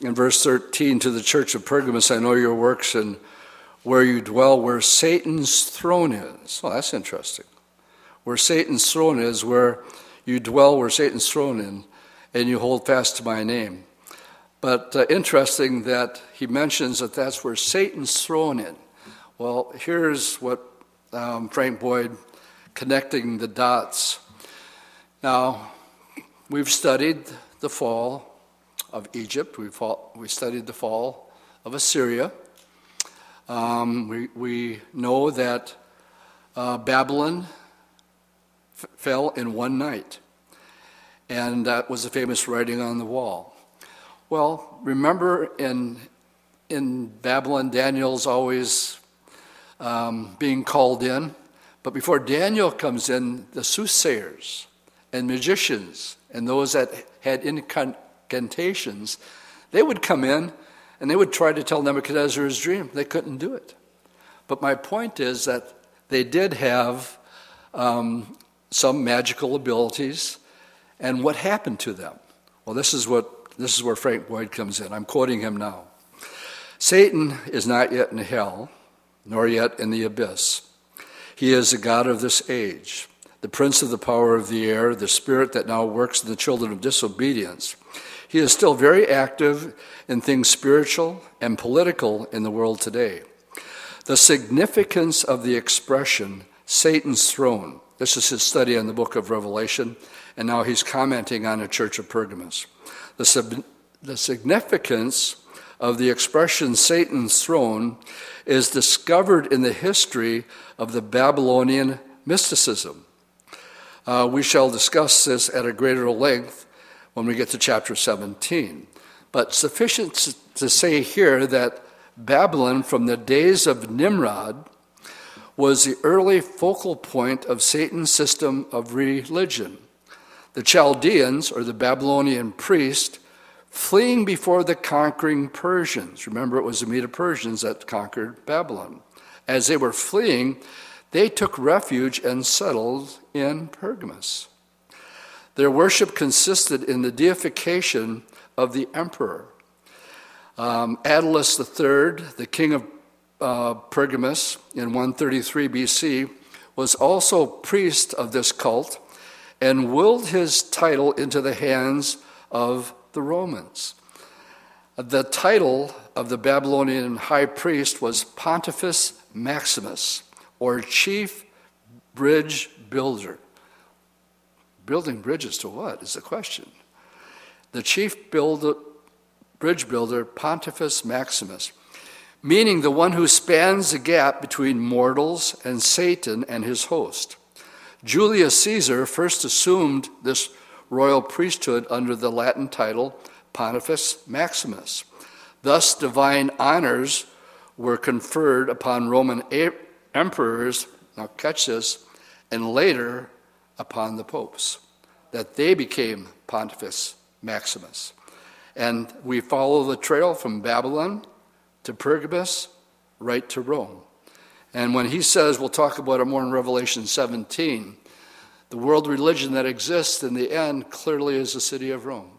in verse 13 to the church of Pergamos, I know your works and where you dwell, where Satan's throne is. Oh, that's interesting. Where Satan's throne is, where you dwell, where Satan's throne is, and you hold fast to my name. But uh, interesting that he mentions that that's where Satan's thrown in. Well, here's what um, Frank Boyd connecting the dots. Now, we've studied the fall of Egypt. We, fought, we studied the fall of Assyria. Um, we, we know that uh, Babylon f- fell in one night, and that was a famous writing on the wall. Well, remember in, in Babylon, Daniel's always um, being called in, but before Daniel comes in, the soothsayers and magicians and those that had incantations, they would come in and they would try to tell Nebuchadnezzar his dream. They couldn't do it. But my point is that they did have um, some magical abilities, and what happened to them? Well, this is what this is where Frank Boyd comes in. I'm quoting him now. Satan is not yet in hell, nor yet in the abyss. He is the God of this age, the prince of the power of the air, the spirit that now works in the children of disobedience. He is still very active in things spiritual and political in the world today. The significance of the expression Satan's throne. This is his study on the book of Revelation, and now he's commenting on the church of Pergamos. The, sub- the significance of the expression Satan's throne is discovered in the history of the Babylonian mysticism. Uh, we shall discuss this at a greater length when we get to chapter 17. But sufficient to say here that Babylon, from the days of Nimrod, was the early focal point of Satan's system of religion. The Chaldeans, or the Babylonian priest, fleeing before the conquering Persians. Remember, it was the Medo Persians that conquered Babylon. As they were fleeing, they took refuge and settled in Pergamos. Their worship consisted in the deification of the emperor. Um, III, the king of uh, Pergamus in 133 BC, was also priest of this cult and willed his title into the hands of the Romans. The title of the Babylonian high priest was Pontifex Maximus, or chief bridge builder. Building bridges to what is the question? The chief builder, bridge builder, Pontifex Maximus, meaning the one who spans the gap between mortals and Satan and his host. Julius Caesar first assumed this royal priesthood under the Latin title Pontifex Maximus. Thus, divine honors were conferred upon Roman emperors, now catch this, and later upon the popes, that they became Pontifex Maximus. And we follow the trail from Babylon to Pergamus right to Rome. And when he says, we'll talk about it more in Revelation 17, the world religion that exists in the end clearly is the city of Rome,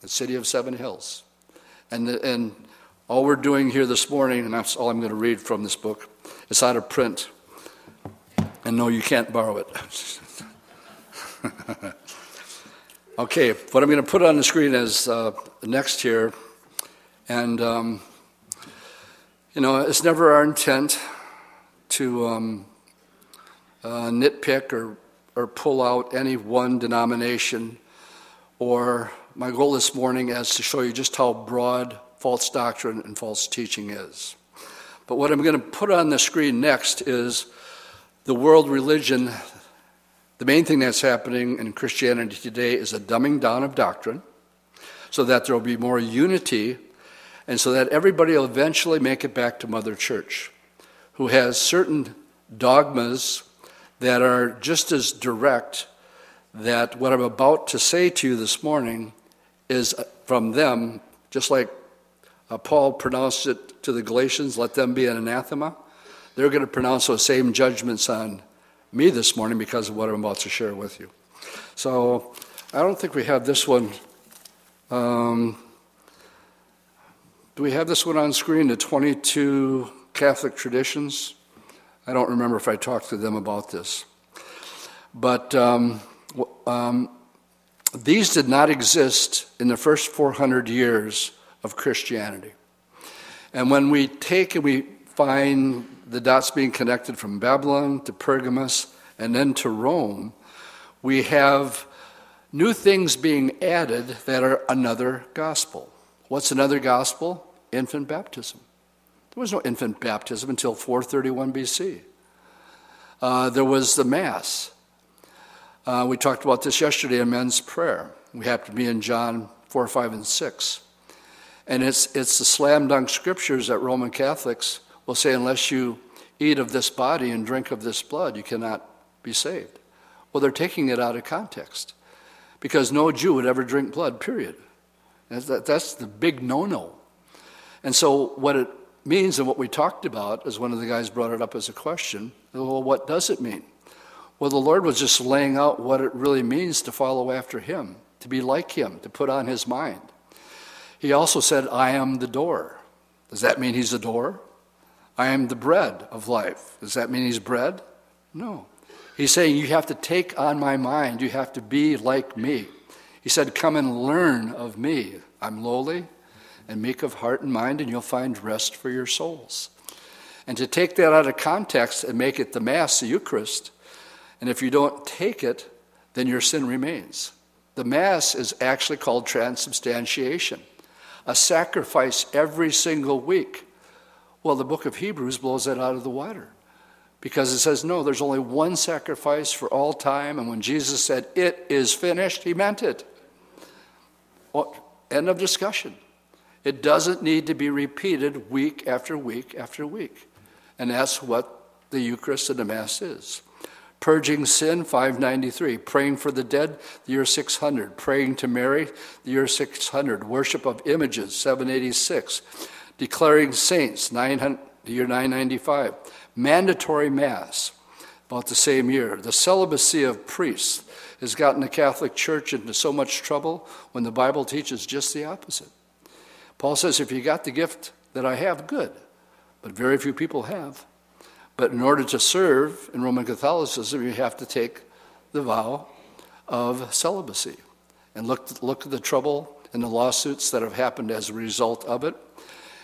the city of seven hills. And, the, and all we're doing here this morning, and that's all I'm going to read from this book, it's out of print. And no, you can't borrow it. okay, what I'm going to put on the screen is uh, next here. And, um, you know, it's never our intent to um, uh, nitpick or or pull out any one denomination. Or my goal this morning is to show you just how broad false doctrine and false teaching is. But what I'm going to put on the screen next is the world religion. The main thing that's happening in Christianity today is a dumbing down of doctrine so that there will be more unity and so that everybody will eventually make it back to Mother Church, who has certain dogmas that are just as direct that what I'm about to say to you this morning is from them, just like uh, Paul pronounced it to the Galatians, let them be an anathema. They're going to pronounce those same judgments on me this morning because of what I'm about to share with you. So I don't think we have this one. Um, do we have this one on screen? The 22 Catholic traditions? I don't remember if I talked to them about this. But um, um, these did not exist in the first 400 years of Christianity. And when we take and we find the dots being connected from Babylon to Pergamus and then to Rome, we have new things being added that are another gospel. What's another gospel? Infant baptism. There was no infant baptism until 431 BC. Uh, there was the Mass. Uh, we talked about this yesterday in men's prayer. We happen to be in John 4, 5, and 6. And it's, it's the slam dunk scriptures that Roman Catholics will say, unless you eat of this body and drink of this blood, you cannot be saved. Well, they're taking it out of context because no Jew would ever drink blood, period. That's the big no no. And so, what it means and what we talked about, as one of the guys brought it up as a question, well, what does it mean? Well, the Lord was just laying out what it really means to follow after Him, to be like Him, to put on His mind. He also said, I am the door. Does that mean He's the door? I am the bread of life. Does that mean He's bread? No. He's saying, You have to take on my mind. You have to be like me. He said, Come and learn of me. I'm lowly, and meek of heart and mind, and you'll find rest for your souls. And to take that out of context and make it the Mass, the Eucharist, and if you don't take it, then your sin remains. The Mass is actually called transubstantiation, a sacrifice every single week. Well, the book of Hebrews blows that out of the water because it says, no, there's only one sacrifice for all time. And when Jesus said, it is finished, he meant it. End of discussion. It doesn't need to be repeated week after week after week. And that's what the Eucharist and the Mass is. Purging sin, 593. Praying for the dead, the year 600. Praying to Mary, the year 600. Worship of images, 786. Declaring saints, 900, the year 995. Mandatory Mass, about the same year. The celibacy of priests has gotten the Catholic Church into so much trouble when the Bible teaches just the opposite. Paul says, if you got the gift that I have, good. But very few people have. But in order to serve in Roman Catholicism, you have to take the vow of celibacy. And look, look at the trouble and the lawsuits that have happened as a result of it.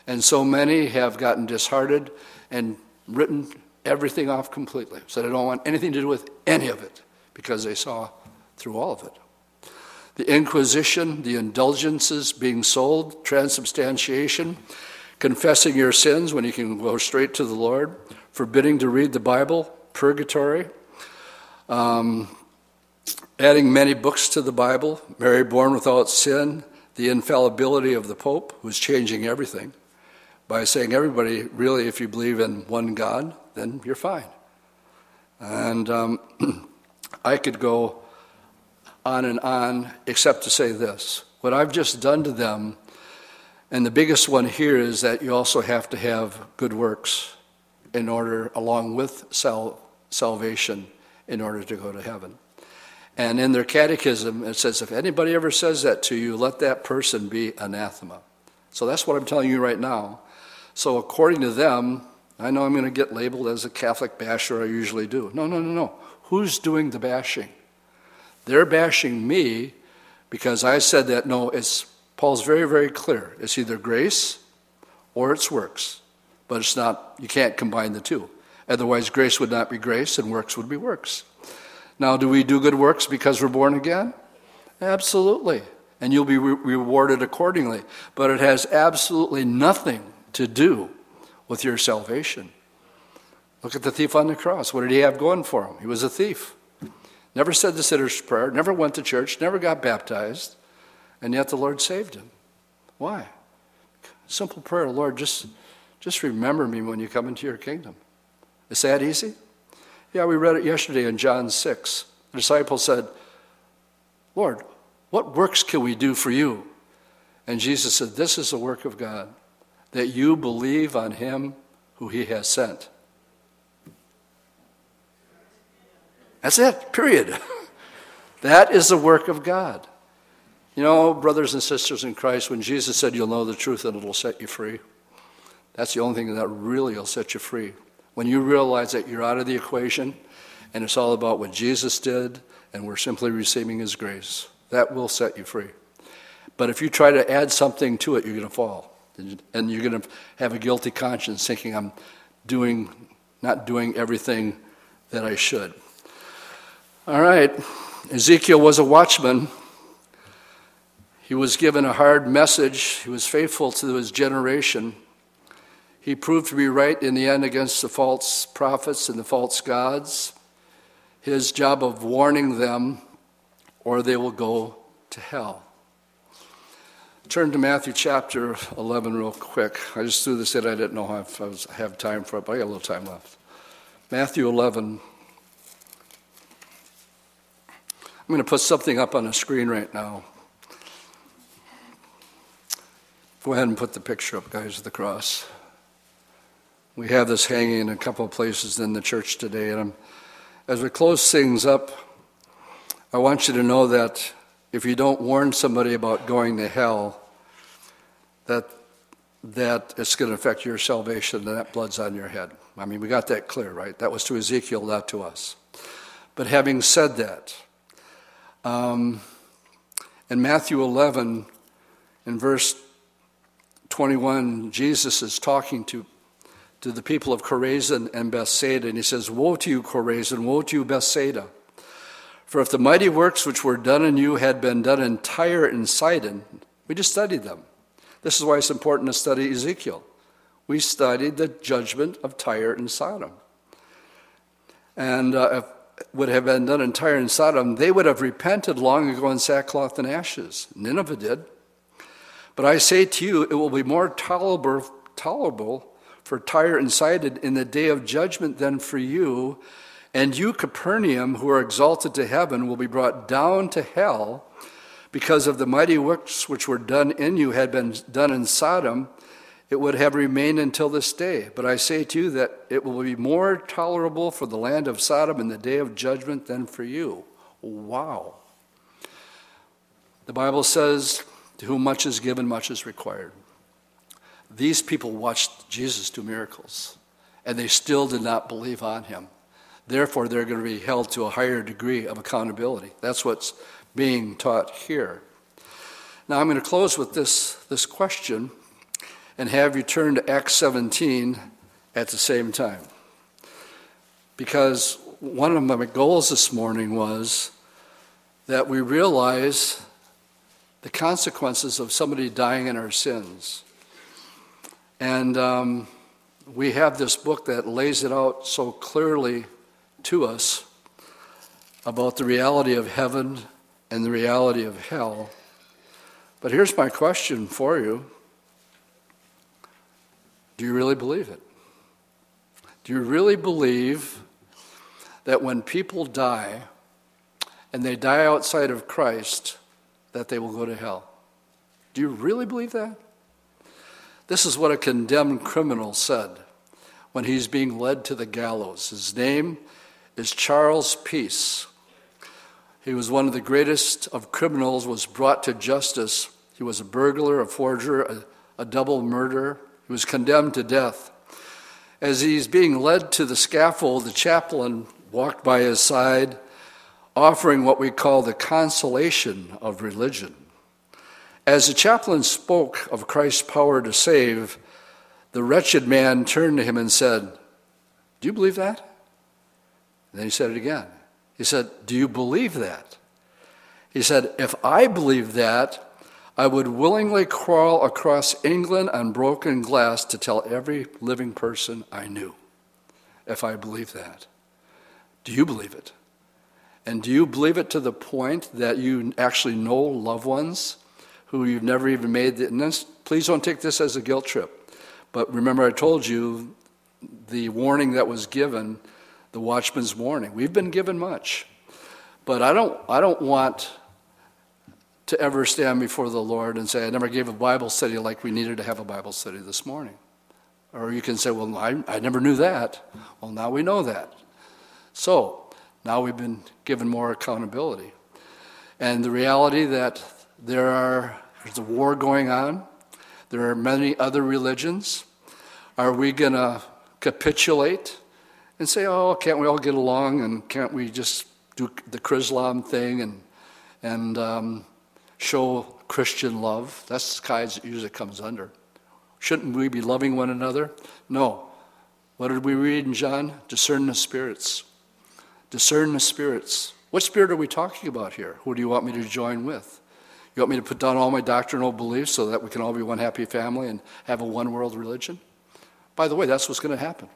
And so many have gotten disheartened and written everything off completely. So they don't want anything to do with any of it because they saw through all of it. The Inquisition, the indulgences being sold, transubstantiation, confessing your sins when you can go straight to the Lord, forbidding to read the Bible, purgatory, um, adding many books to the Bible, Mary born without sin, the infallibility of the Pope, who's changing everything by saying, everybody, really, if you believe in one God, then you're fine. And um, I could go on and on, except to say this. What I've just done to them, and the biggest one here is that you also have to have good works in order, along with sal- salvation, in order to go to heaven. And in their catechism, it says, if anybody ever says that to you, let that person be anathema. So that's what I'm telling you right now. So, according to them, I know I'm going to get labeled as a Catholic basher, I usually do. No, no, no, no. Who's doing the bashing? They're bashing me because I said that no, it's Paul's very, very clear. It's either grace or it's works. But it's not, you can't combine the two. Otherwise, grace would not be grace and works would be works. Now, do we do good works because we're born again? Absolutely. And you'll be re- rewarded accordingly. But it has absolutely nothing to do with your salvation. Look at the thief on the cross. What did he have going for him? He was a thief. Never said the sinner's prayer, never went to church, never got baptized, and yet the Lord saved him. Why? Simple prayer, Lord, just, just remember me when you come into your kingdom. Is that easy? Yeah, we read it yesterday in John 6. The disciple said, Lord, what works can we do for you? And Jesus said, This is the work of God, that you believe on him who he has sent. That's it, period. that is the work of God. You know, brothers and sisters in Christ, when Jesus said, You'll know the truth and it'll set you free, that's the only thing that really will set you free. When you realize that you're out of the equation and it's all about what Jesus did and we're simply receiving His grace, that will set you free. But if you try to add something to it, you're going to fall. And you're going to have a guilty conscience thinking, I'm doing, not doing everything that I should. All right, Ezekiel was a watchman. He was given a hard message. He was faithful to his generation. He proved to be right in the end against the false prophets and the false gods. His job of warning them, or they will go to hell. Turn to Matthew chapter 11 real quick. I just threw this in. I didn't know if I was, have time for it, but I got a little time left. Matthew 11. I'm going to put something up on the screen right now. Go ahead and put the picture up, guys, of the cross. We have this hanging in a couple of places in the church today. And I'm, as we close things up, I want you to know that if you don't warn somebody about going to hell, that that it's going to affect your salvation and that blood's on your head. I mean, we got that clear, right? That was to Ezekiel, not to us. But having said that, um, in Matthew 11, in verse 21, Jesus is talking to, to the people of Chorazin and Bethsaida, and he says, Woe to you, Chorazin, woe to you, Bethsaida. For if the mighty works which were done in you had been done in Tyre and Sidon, we just studied them. This is why it's important to study Ezekiel. We studied the judgment of Tyre and Sodom. And uh, would have been done in Tyre and Sodom, they would have repented long ago in sackcloth and ashes. Nineveh did. But I say to you, it will be more tolerable, tolerable for Tyre and Sidon in the day of judgment than for you. And you, Capernaum, who are exalted to heaven, will be brought down to hell because of the mighty works which were done in you had been done in Sodom it would have remained until this day. But I say to you that it will be more tolerable for the land of Sodom in the day of judgment than for you. Wow. The Bible says, To whom much is given, much is required. These people watched Jesus do miracles, and they still did not believe on him. Therefore, they're going to be held to a higher degree of accountability. That's what's being taught here. Now, I'm going to close with this, this question and have you turn to Acts 17 at the same time. Because one of my goals this morning was that we realize the consequences of somebody dying in our sins. And um, we have this book that lays it out so clearly to us about the reality of heaven and the reality of hell. But here's my question for you Do you really believe it? Do you really believe that when people die and they die outside of Christ, that they will go to hell? Do you really believe that? This is what a condemned criminal said when he's being led to the gallows. His name is Charles Peace. He was one of the greatest of criminals, was brought to justice. He was a burglar, a forger, a, a double murderer. He was condemned to death. As he's being led to the scaffold, the chaplain walked by his side, offering what we call the consolation of religion. As the chaplain spoke of Christ's power to save, the wretched man turned to him and said, Do you believe that? And then he said it again. He said, Do you believe that? He said, If I believe that, I would willingly crawl across England on broken glass to tell every living person I knew, if I believe that. Do you believe it? And do you believe it to the point that you actually know loved ones who you've never even made the, this, please don't take this as a guilt trip. But remember, I told you the warning that was given, the watchman's warning. We've been given much. But I don't, I don't want to ever stand before the Lord and say, I never gave a Bible study like we needed to have a Bible study this morning. Or you can say, Well, I, I never knew that. Well, now we know that. So, now we've been given more accountability. And the reality that there are, there's a war going on, there are many other religions. Are we going to capitulate and say, oh, can't we all get along and can't we just do the Chrislam thing and, and um, show Christian love. That's the kind that usually comes under. Shouldn't we be loving one another? No. What did we read in John? Discern the spirits. Discern the spirits. What spirit are we talking about here? Who do you want me to join with? You want me to put down all my doctrinal beliefs so that we can all be one happy family and have a one world religion? By the way, that's what's going to happen.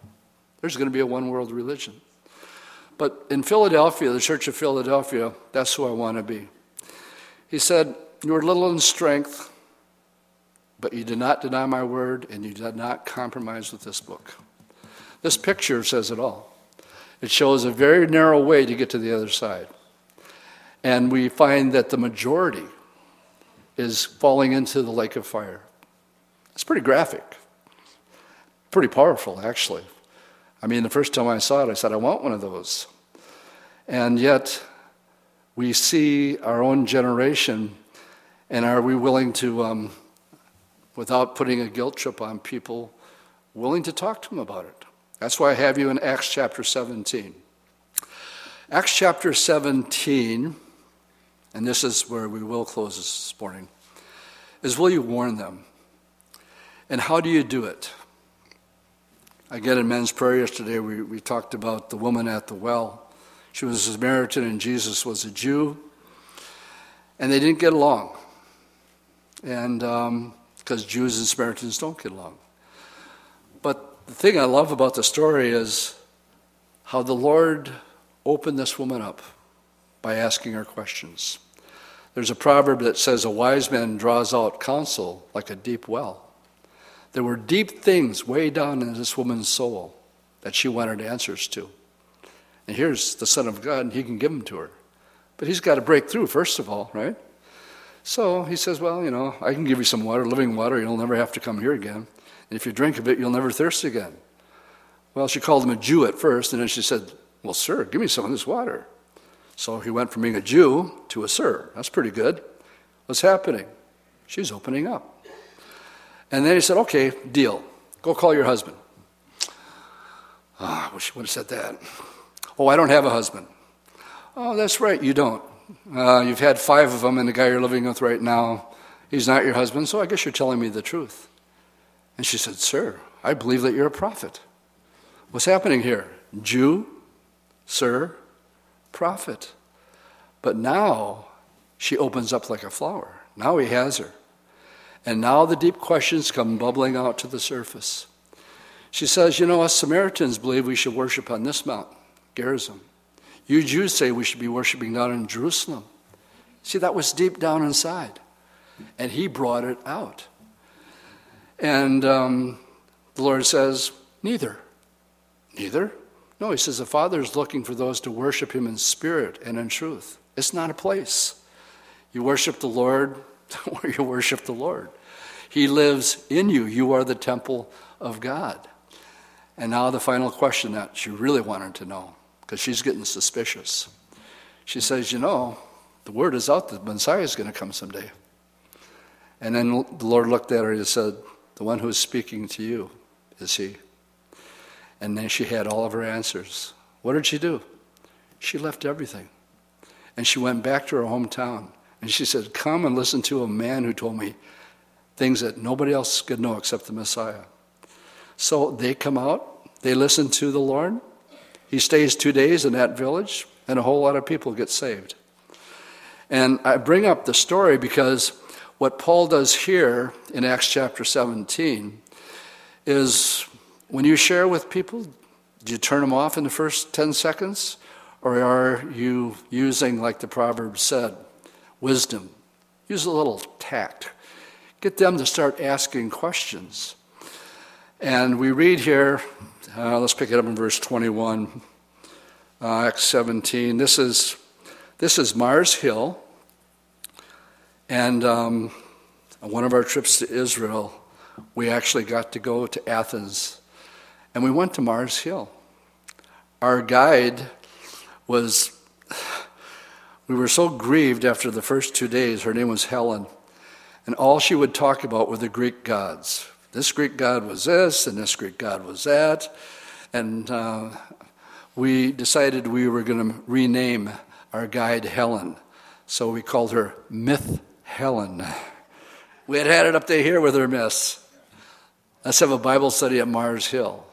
There's going to be a one world religion. But in Philadelphia, the Church of Philadelphia, that's who I want to be. He said, You are little in strength, but you did not deny my word, and you did not compromise with this book. This picture says it all. It shows a very narrow way to get to the other side. And we find that the majority is falling into the lake of fire. It's pretty graphic, pretty powerful, actually. I mean, the first time I saw it, I said, I want one of those. And yet, we see our own generation, and are we willing to, um, without putting a guilt trip on people, willing to talk to them about it? That's why I have you in Acts chapter 17. Acts chapter 17, and this is where we will close this morning, is will you warn them? And how do you do it? Again, in men's prayer yesterday, we, we talked about the woman at the well. She was a Samaritan and Jesus was a Jew. And they didn't get along. And because um, Jews and Samaritans don't get along. But the thing I love about the story is how the Lord opened this woman up by asking her questions. There's a proverb that says, A wise man draws out counsel like a deep well. There were deep things way down in this woman's soul that she wanted answers to. And here's the Son of God, and he can give them to her. But he's got to break through, first of all, right? So he says, Well, you know, I can give you some water, living water. You'll never have to come here again. And if you drink of it, you'll never thirst again. Well, she called him a Jew at first, and then she said, Well, sir, give me some of this water. So he went from being a Jew to a sir. That's pretty good. What's happening? She's opening up. And then he said, Okay, deal. Go call your husband. Oh, I wish you would have said that. Oh, I don't have a husband. Oh, that's right, you don't. Uh, you've had five of them, and the guy you're living with right now, he's not your husband, so I guess you're telling me the truth. And she said, Sir, I believe that you're a prophet. What's happening here? Jew, sir, prophet. But now she opens up like a flower. Now he has her. And now the deep questions come bubbling out to the surface. She says, You know, us Samaritans believe we should worship on this mountain, Gerizim. You Jews say we should be worshiping down in Jerusalem. See, that was deep down inside. And he brought it out. And um, the Lord says, Neither. Neither? No, he says the Father is looking for those to worship him in spirit and in truth. It's not a place. You worship the Lord where you worship the Lord. He lives in you. You are the temple of God. And now the final question that she really wanted to know, because she's getting suspicious. She says, You know, the word is out that the Messiah is going to come someday. And then the Lord looked at her and said, The one who is speaking to you is he. And then she had all of her answers. What did she do? She left everything. And she went back to her hometown. And she said, Come and listen to a man who told me things that nobody else could know except the Messiah. So they come out, they listen to the Lord. He stays two days in that village, and a whole lot of people get saved. And I bring up the story because what Paul does here in Acts chapter 17 is when you share with people, do you turn them off in the first 10 seconds? Or are you using, like the proverb said, wisdom? Use a little tact. Get them to start asking questions. And we read here, uh, let's pick it up in verse 21, uh, Acts 17. This is, this is Mars Hill. And um, on one of our trips to Israel, we actually got to go to Athens and we went to Mars Hill. Our guide was, we were so grieved after the first two days. Her name was Helen. And all she would talk about were the Greek gods. This Greek god was this, and this Greek god was that. And uh, we decided we were going to rename our guide Helen. So we called her Myth Helen. We had had it up to here with her myths. Let's have a Bible study at Mars Hill.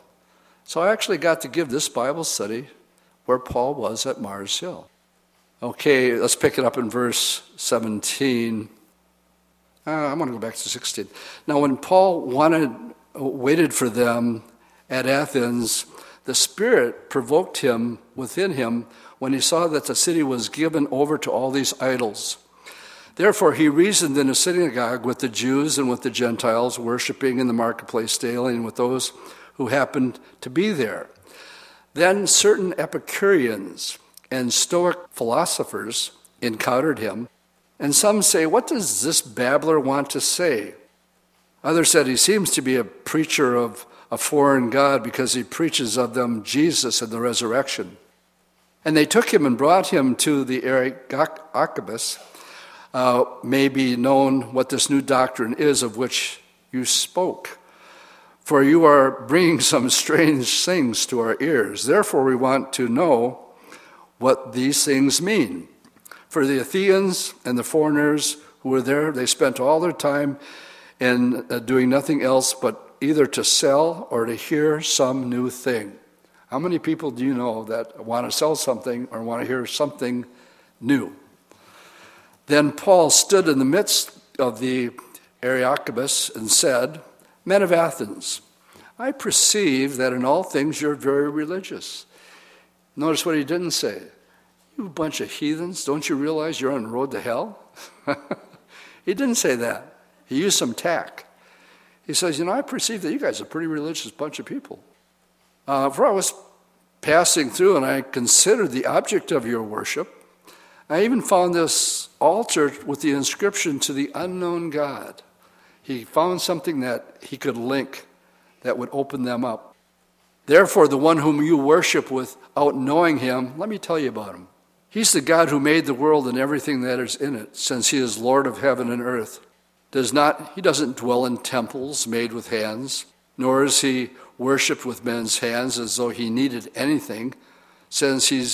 So I actually got to give this Bible study where Paul was at Mars Hill. Okay, let's pick it up in verse 17. Uh, I'm going to go back to 16. Now, when Paul wanted, waited for them at Athens, the Spirit provoked him within him when he saw that the city was given over to all these idols. Therefore, he reasoned in the synagogue with the Jews and with the Gentiles, worshiping in the marketplace daily, and with those who happened to be there. Then certain Epicureans and Stoic philosophers encountered him, and some say, What does this babbler want to say? Others said, He seems to be a preacher of a foreign God because he preaches of them Jesus and the resurrection. And they took him and brought him to the Areopagus, uh, may be known what this new doctrine is of which you spoke for you are bringing some strange things to our ears. Therefore, we want to know what these things mean. For the Athenians and the foreigners who were there, they spent all their time in uh, doing nothing else but either to sell or to hear some new thing. How many people do you know that want to sell something or want to hear something new? Then Paul stood in the midst of the Areopagus and said, Men of Athens, I perceive that in all things you're very religious. Notice what he didn't say. You bunch of heathens, don't you realize you're on the road to hell? he didn't say that. He used some tack. He says, You know, I perceive that you guys are a pretty religious bunch of people. Uh, for I was passing through and I considered the object of your worship, I even found this altar with the inscription to the unknown God he found something that he could link that would open them up. Therefore, the one whom you worship without knowing him, let me tell you about him. He's the God who made the world and everything that is in it, since he is Lord of heaven and earth. Does not, he doesn't dwell in temples made with hands, nor is he worshipped with men's hands as though he needed anything, since he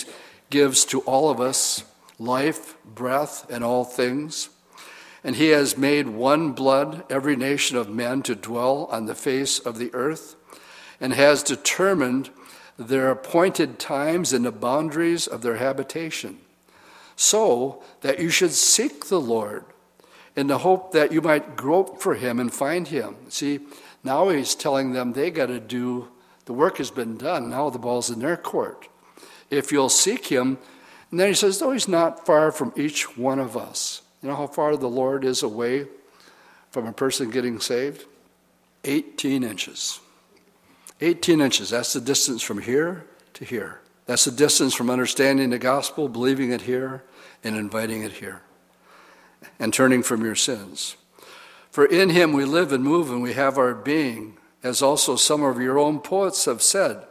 gives to all of us life, breath, and all things. And he has made one blood every nation of men to dwell on the face of the earth, and has determined their appointed times and the boundaries of their habitation, so that you should seek the Lord in the hope that you might grope for him and find him. See, now he's telling them they got to do, the work has been done. Now the ball's in their court. If you'll seek him, and then he says, though he's not far from each one of us. You know how far the Lord is away from a person getting saved? 18 inches. 18 inches. That's the distance from here to here. That's the distance from understanding the gospel, believing it here, and inviting it here, and turning from your sins. For in him we live and move and we have our being, as also some of your own poets have said.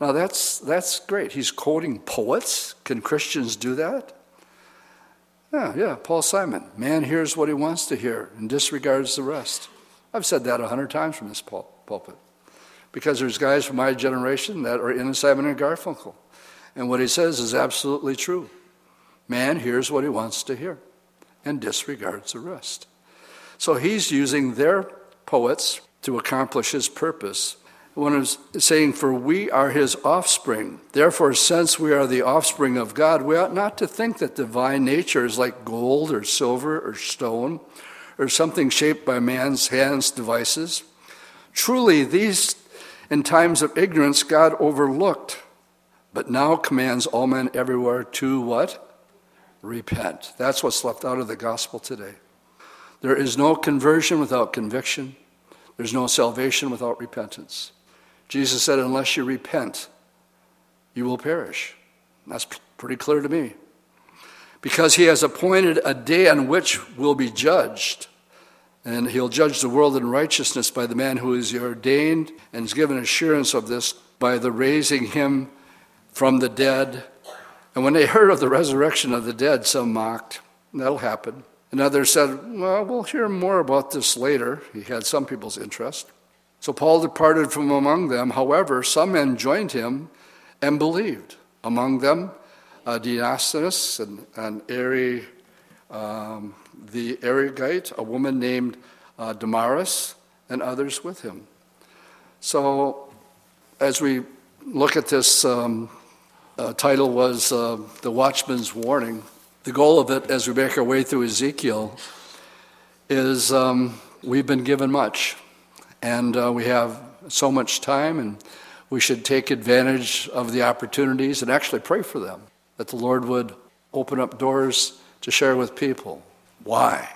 Now that's, that's great. He's quoting poets. Can Christians do that? Yeah, yeah, Paul Simon. Man hears what he wants to hear and disregards the rest. I've said that a hundred times from this pulpit. Because there's guys from my generation that are in Simon and Garfunkel. And what he says is absolutely true. Man hears what he wants to hear and disregards the rest. So he's using their poets to accomplish his purpose. One is saying, For we are his offspring. Therefore, since we are the offspring of God, we ought not to think that divine nature is like gold or silver or stone or something shaped by man's hands' devices. Truly, these in times of ignorance God overlooked, but now commands all men everywhere to what? Repent. That's what's left out of the gospel today. There is no conversion without conviction. There's no salvation without repentance. Jesus said, Unless you repent, you will perish. That's pretty clear to me. Because he has appointed a day on which we'll be judged. And he'll judge the world in righteousness by the man who is ordained and is given assurance of this by the raising him from the dead. And when they heard of the resurrection of the dead, some mocked. That'll happen. And others said, Well, we'll hear more about this later. He had some people's interest. So Paul departed from among them. However, some men joined him and believed. Among them, uh, and, and Ari, um, the Areopagite, a woman named uh, Damaris, and others with him. So, as we look at this, um, uh, title was uh, The Watchman's Warning. The goal of it, as we make our way through Ezekiel, is um, we've been given much, and uh, we have so much time, and we should take advantage of the opportunities and actually pray for them, that the Lord would open up doors to share with people. Why?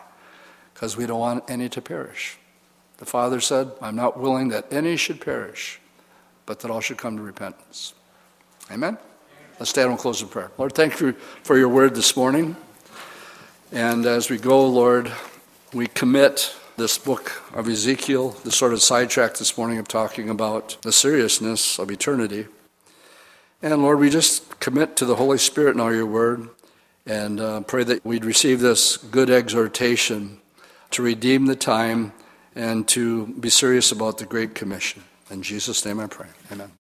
Because we don't want any to perish. The Father said, I'm not willing that any should perish, but that all should come to repentance. Amen? Let's stand and close in prayer. Lord, thank you for your word this morning. And as we go, Lord, we commit this book of Ezekiel, the sort of sidetrack this morning of talking about the seriousness of eternity. And Lord, we just commit to the Holy Spirit now your word and uh, pray that we'd receive this good exhortation to redeem the time and to be serious about the Great Commission. In Jesus' name I pray. Amen.